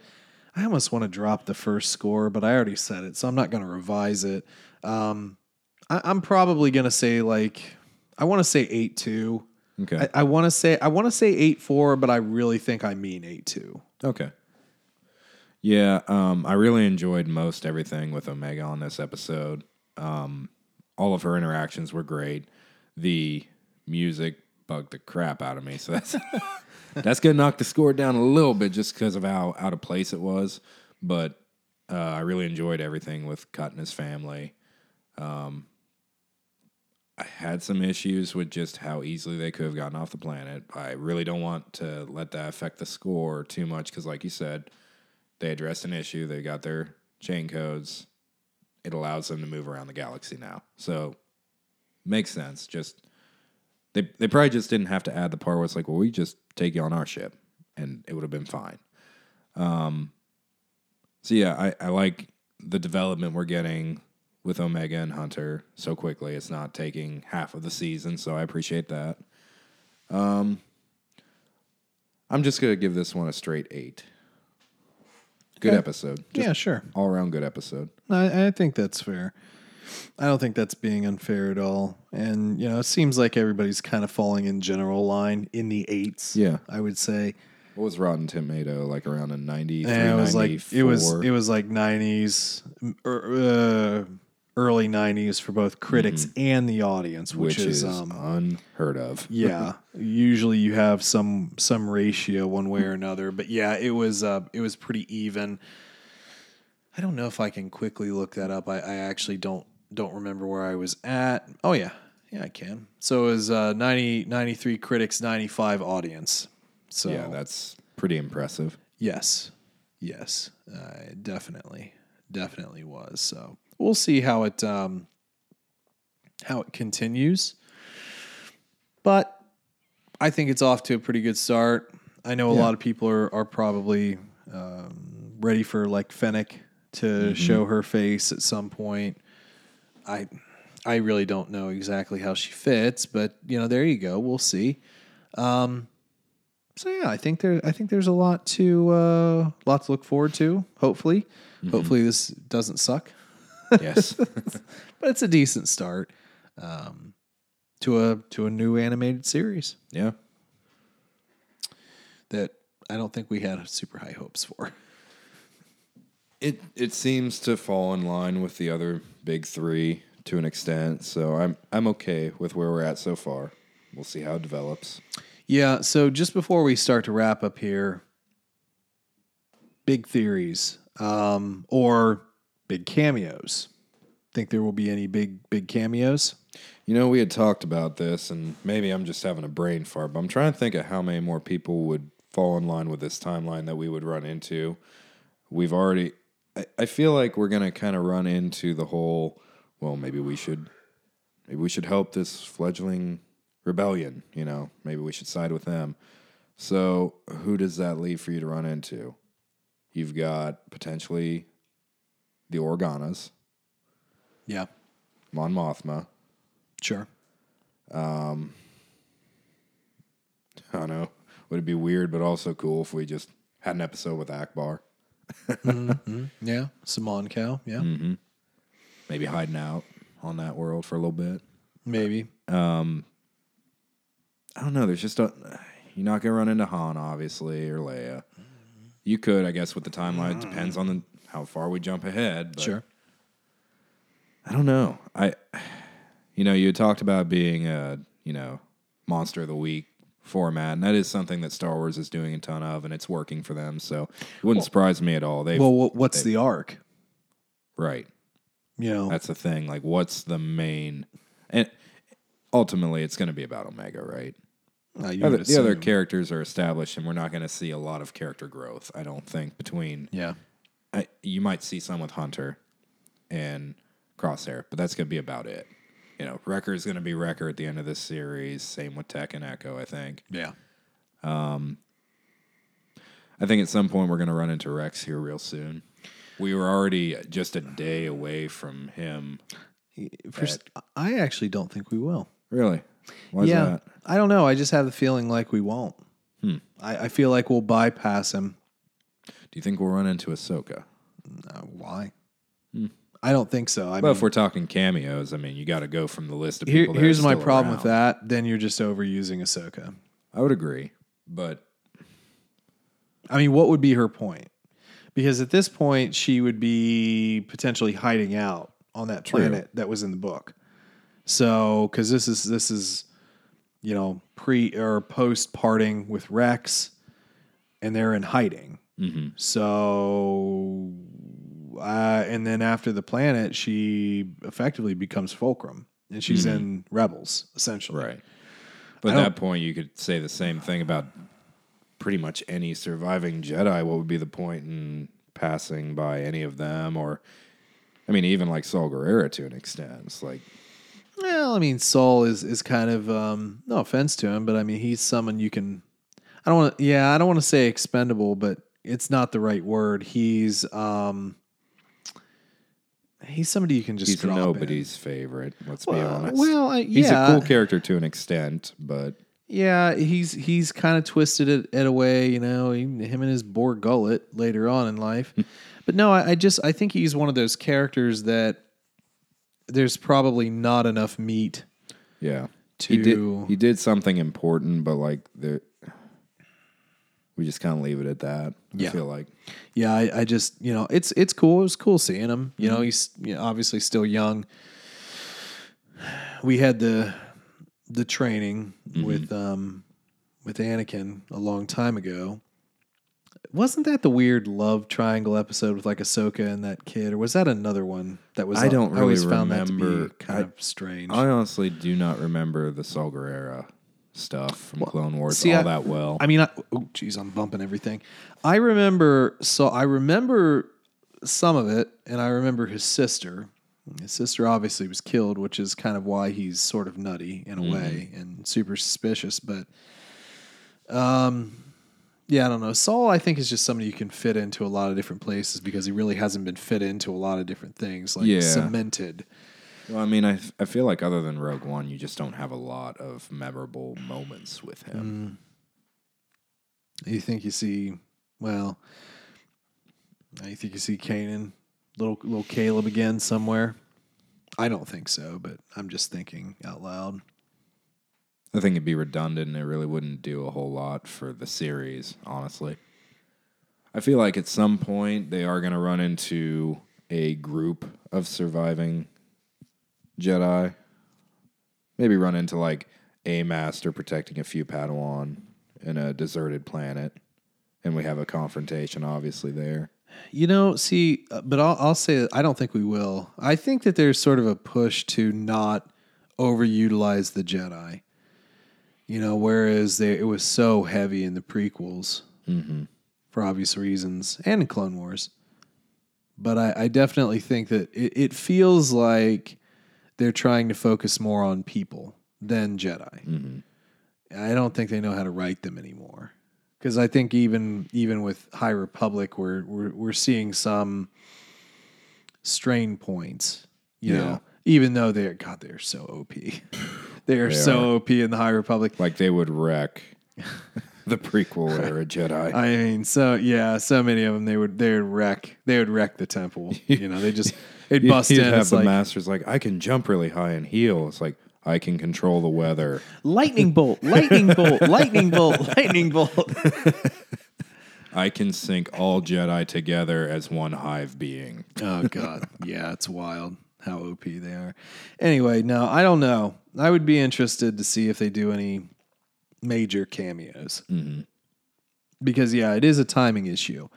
I almost want to drop the first score, but I already said it, so I'm not going to revise it. Um, I, I'm probably going to say like I want to say eight two. Okay. I, I want to say I want to say eight four, but I really think I mean eight two. Okay. Yeah, um, I really enjoyed most everything with Omega on this episode. Um, all of her interactions were great. The music bugged the crap out of me, so that's that's gonna knock the score down a little bit just because of how out of place it was. But uh, I really enjoyed everything with Cut and his family. Um, I had some issues with just how easily they could have gotten off the planet. I really don't want to let that affect the score too much because, like you said, they addressed an issue. They got their chain codes. It allows them to move around the galaxy now. So makes sense. Just they they probably just didn't have to add the part where it's like, well, we just take you on our ship, and it would have been fine. Um. So yeah, I, I like the development we're getting with Omega and Hunter so quickly. It's not taking half of the season, so I appreciate that. Um, I'm just gonna give this one a straight eight. Good Okay. episode. Just yeah, sure. all around good episode. I, I think that's fair. I don't think that's being unfair at all. And you know, it seems like everybody's kind of falling in general line in the eights. Yeah. I would say. What was Rotten Tomato like around a 93, And it was like it was it was like nineties, uh, early nineties for both critics and the audience, which, which is, is um, unheard of. yeah. usually you have some some ratio one way or another, but yeah, it was uh, it was pretty even. I don't know if I can quickly look that up. I, I actually don't don't remember where I was at. Oh yeah, yeah, I can. So it was uh, 90, 93 critics, ninety five audience. So Yeah, that's pretty impressive. Yes, yes, uh, definitely, definitely was. So we'll see how it um, how it continues, but I think it's off to a pretty good start. I know a Yeah. lot of people are are probably um, ready for like Fennec to show her face at some point. I I really don't know exactly how she fits, but you know, there you go. We'll see. Um, so yeah, I think there I think there's a lot to uh lot to look forward to, hopefully. Hopefully this doesn't suck. Yes. But it's a decent start um to a to a new animated series yeah. that I don't think we had super high hopes for. It it seems to fall in line with the other big three to an extent, so I'm I'm okay with where we're at so far. We'll see how it develops. Yeah, so just before we start to wrap up here, big theories um or big cameos. Think there will be any big big cameos? You know, we had talked about this, and maybe I'm just having a brain fart, but I'm trying to think of how many more people would fall in line with this timeline that we would run into. We've already, I, I feel like we're going to kind of run into the whole, well, maybe we should, maybe we should help this fledgling rebellion, you know, maybe we should side with them. So who does that leave for you to run into? You've got potentially the Organas, Yeah, Mon Mothma, sure. Um, I don't know. Would it be weird, but also cool if we just had an episode with Ackbar? Mm-hmm. Mm-hmm. Yeah, Simon Cow. Yeah, mm-hmm. Maybe hiding out on that world for a little bit. maybe. Um, I don't know. There's just a. You're not gonna run into Han, obviously, or Leia. You could, I guess, with the timeline. It depends on the how far we jump ahead. But Sure. I don't know. I, you know, you talked about being a, you know, monster of the week format, and that is something that Star Wars is doing a ton of, and it's working for them. So it wouldn't surprise me at all. They, Well, what's the arc? right. You know, That's the thing. Like, what's the main? And ultimately, it's going to be about Omega, right? uh, The other, the other characters are established, and we're not going to see a lot of character growth. I don't think between. Yeah, I, you might see some with Hunter and Crosshair, but that's going to be about it. You know, Wrecker is going to be Wrecker at the end of this series. Same with Tech and Echo, I think. yeah. I think at some point we're going to run into Rex here real soon. We were already just a day away from him. For, s- I actually don't think we will. Really? Why is yeah, that? I don't know. I just have the feeling like we won't. Hmm. I, I feel like we'll bypass him. Do you think we'll run into Ahsoka? Uh, why? I don't think so. I Well, mean, if we're talking cameos, I mean, you got to go from the list of here, people. that here's my problem around. with that. Then you're just overusing Ahsoka. I would agree, but I mean, what would be her point? Because at this point, she would be potentially hiding out on that True. planet that was in the book. So, because this is this is, you know, pre or post parting with Rex, and they're in hiding. Mm-hmm. So, uh, and then after the planet, she effectively becomes Fulcrum, and she's in Rebels essentially. right. But at that point, you could say the same thing about pretty much any surviving Jedi. What would be the point in passing by any of them? Or, I mean, even like Saw Gerrera to an extent. It's like, Well, I mean, Saw is is kind of um, no offense to him, but I mean, he's someone you can. I don't want. Yeah, I don't want to say expendable, but it's not the right word. He's um, he's somebody you can just he's drop in. nobody's favorite. Let's be honest. well, I, he's a cool character to an extent, but yeah, he's he's kind of twisted it, it away, you know. He, him and his Bor Gullet later on in life, but no, I, I just I think he's one of those characters that there's probably not enough meat Yeah. to He did he did something important, but like the we just kind of leave it at that. Yeah. I feel like. Yeah, I, I just you know it's it's cool. It was cool seeing him. You Mm-hmm. know, he's you know, obviously still young. We had the the training Mm-hmm. with um with Anakin a long time ago. Wasn't that the weird love triangle episode with like Ahsoka and that kid, or was that another one that was? I don't I always really found that to remember. be kind I- of strange. I honestly do not remember the Saw Gerrera stuff from Clone Wars see, all I- that well. I mean, I, oh, geez, I'm bumping everything. I remember, so I remember some of it, and I remember his sister. His sister obviously was killed, which is kind of why he's sort of nutty in a way and super suspicious. But, um, yeah, I don't know. Saw, I think, is just somebody you can fit into a lot of different places because he really hasn't been fit into a lot of different things, like Yeah. cemented. Well, I mean, I, I feel like other than Rogue One, you just don't have a lot of memorable moments with Mm. him. You think you see, well, you think you see Kanan, little little Caleb again somewhere? I don't think so, but I'm just thinking out loud. I think it'd be redundant and it really wouldn't do a whole lot for the series, honestly. I feel like at some point they are going to run into a group of surviving Jedi. Maybe run into like a master protecting a few Padawan in a deserted planet. And we have a confrontation, obviously, there. You know, see, uh, but I'll, I'll say that I don't think we will. I think that there's sort of a push to not overutilize the Jedi. You know, whereas they, it was so heavy in the prequels for obvious reasons and in Clone Wars. But I, I definitely think that it, it feels like they're trying to focus more on people than Jedi. Mm-hmm. I don't think they know how to write them anymore. Because I think even even with High Republic, we're we're we're seeing some strain points. You Yeah. know, even though they're God, they're so OP. they are They so are. OP in the High Republic. Like they would wreck the prequel era Jedi. I mean, so yeah, so many of them they would they would wreck they would wreck the temple. You know, they just they'd You'd- bust you'd in. have It's the like masters like, I can jump really high and heal. It's like, I can control the weather. lightning bolt, lightning bolt, lightning bolt, lightning bolt. I can sync all Jedi together as one hive being. Oh god, yeah, it's wild how OP they are. Anyway, no, I don't know. I would be interested to see if they do any major cameos mm-hmm. because yeah, it is a timing issue.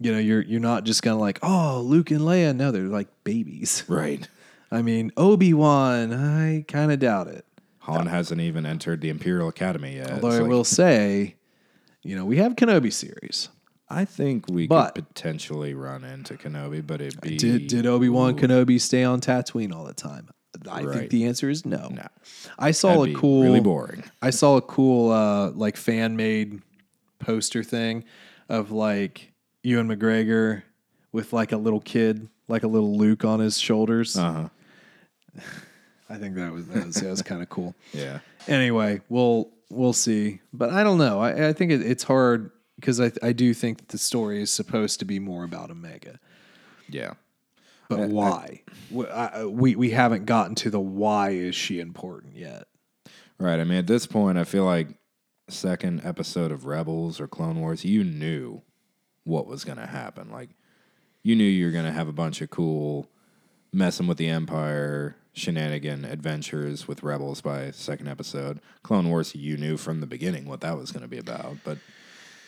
You know, you're you're not just gonna like, oh, Luke and Leia. No, they're like babies. Right. I mean, Obi Wan. I kind of doubt it. Han hasn't even entered the Imperial Academy yet. Although It's I like- will say, you know, we have Kenobi series. I think we But- could potentially run into Kenobi, but it'd be Did did Obi Wan Kenobi stay on Tatooine all the time? I think the answer is no. No. I saw that'd a cool, really boring. I saw a cool, uh, like fan made poster thing of like Ewan McGregor with like a little kid, like a little Luke on his shoulders. Uh huh. I think that was that was, that was kind of cool. Yeah. Anyway, we'll we'll see, but I don't know. I, I think it, it's hard because I I do think that the story is supposed to be more about Omega. Yeah. But why? We, I, uh, we we haven't gotten to the why is she important yet. Right. I mean, at this point, I feel like second episode of Rebels or Clone Wars, you knew what was going to happen. Like, you knew you were going to have a bunch of cool messing with the Empire shenanigan adventures with Rebels by second episode. Clone Wars, you knew from the beginning what that was going to be about. But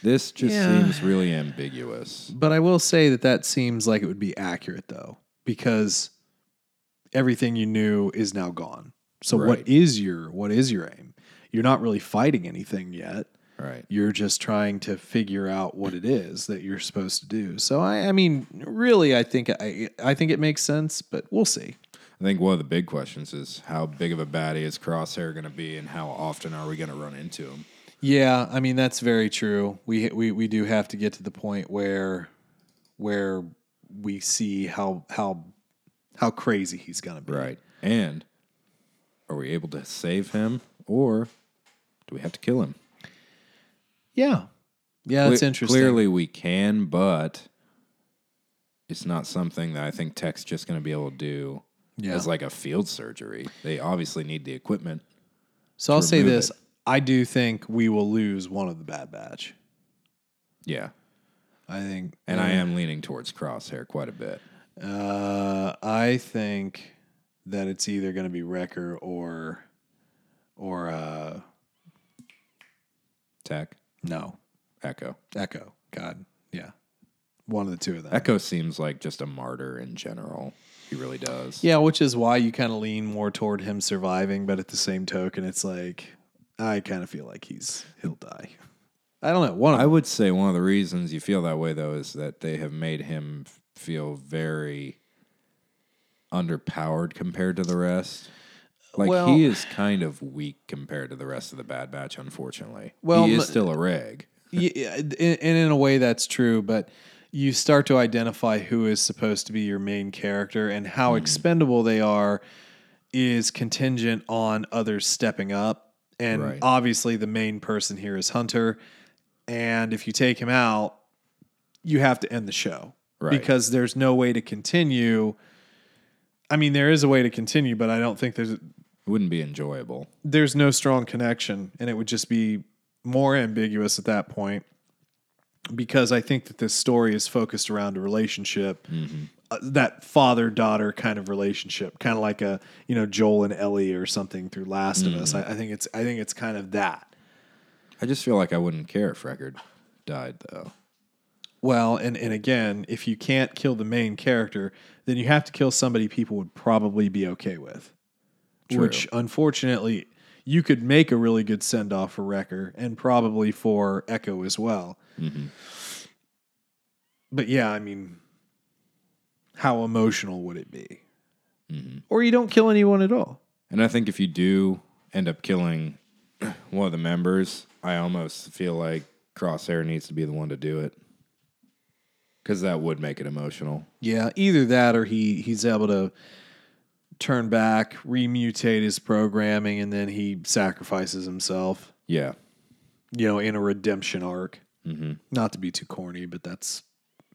this just Yeah. seems really ambiguous. But I will say that that seems like it would be accurate though, because everything you knew is now gone. So Right. what is your what is your aim? You're not really fighting anything yet. Right. You're just trying to figure out what it is that you're supposed to do. So I, I mean, really, I think I, I think it makes sense, but we'll see. I think one of the big questions is how big of a baddie is Crosshair going to be, and how often are we going to run into him? Yeah, I mean that's very true. We we we do have to get to the point where where we see how how how crazy he's gonna be. Right. And are we able to save him, or do we have to kill him? Yeah. Yeah, that's Cle- interesting. Clearly, we can, but it's not something that I think Tech's just going to be able to do Yeah. as like a field surgery. They obviously need the equipment. So I'll say this: it. I do think we will lose one of the Bad Batch. Yeah. I think, And I am leaning towards Crosshair quite a bit. Uh, I think that it's either going to be Wrecker or, or uh, Tech, no, Echo. Echo. God, yeah, one of the two of them. Echo seems like just a martyr in general. He really does. Yeah, which is why you kind of lean more toward him surviving, but at the same token, it's like I kind of feel like he's he'll die. I don't know. One I would say one of the reasons you feel that way though is that they have made him feel very underpowered compared to the rest. Like Well- he is kind of weak compared to the rest of the Bad Batch, unfortunately. Well, he is still a reg. Yeah, and in a way that's true, but you start to identify who is supposed to be your main character and how mm-hmm. expendable they are is contingent on others stepping up. And Right. obviously, the main person here is Hunter. And if you take him out, you have to end the show Right. because there's no way to continue. I mean, there is a way to continue, but I don't think there's It wouldn't be enjoyable. there's no strong connection and it would just be more ambiguous at that point because I think that this story is focused around a relationship uh, that father daughter kind of relationship kind of like a you know Joel and Ellie or something through Last of Us I, I think it's I think it's kind of that I just feel like I wouldn't care if Wrecker died though. well and and again if you can't kill the main character then you have to kill somebody people would probably be okay with True. which unfortunately you could make a really good send off for Wrecker and probably for Echo as well. Mm-hmm. But yeah, I mean, how emotional would it be? Mm-hmm. Or you don't kill anyone at all. And I think if you do end up killing one of the members, I almost feel like Crosshair needs to be the one to do it. Because that would make it emotional. Yeah, either that or he he's able to turn back, remutate his programming, and then he sacrifices himself. Yeah. You know, in a redemption arc. Mm-hmm. Not to be too corny, but that's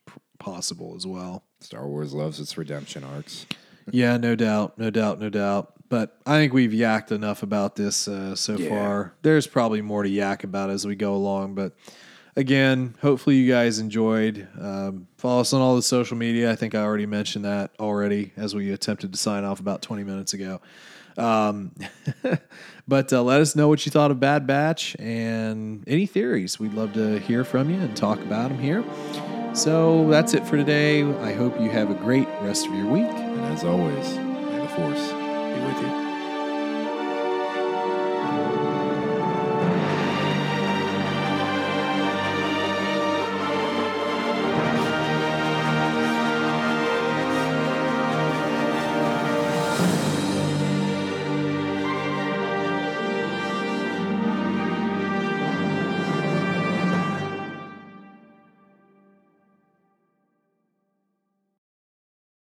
p- possible as well. Star Wars loves its redemption arcs. Yeah, no doubt, no doubt, no doubt. But I think we've yacked enough about this uh, so Yeah. far. There's probably more to yak about as we go along. But again, hopefully you guys enjoyed. Um, follow us on all the social media. I think I already mentioned that already as we attempted to sign off about 20 minutes ago. Um, but uh, let us know what you thought of Bad Batch and any theories. We'd love to hear from you and talk about them here. So that's it for today. I hope you have a great rest of your week. And as always, may the Force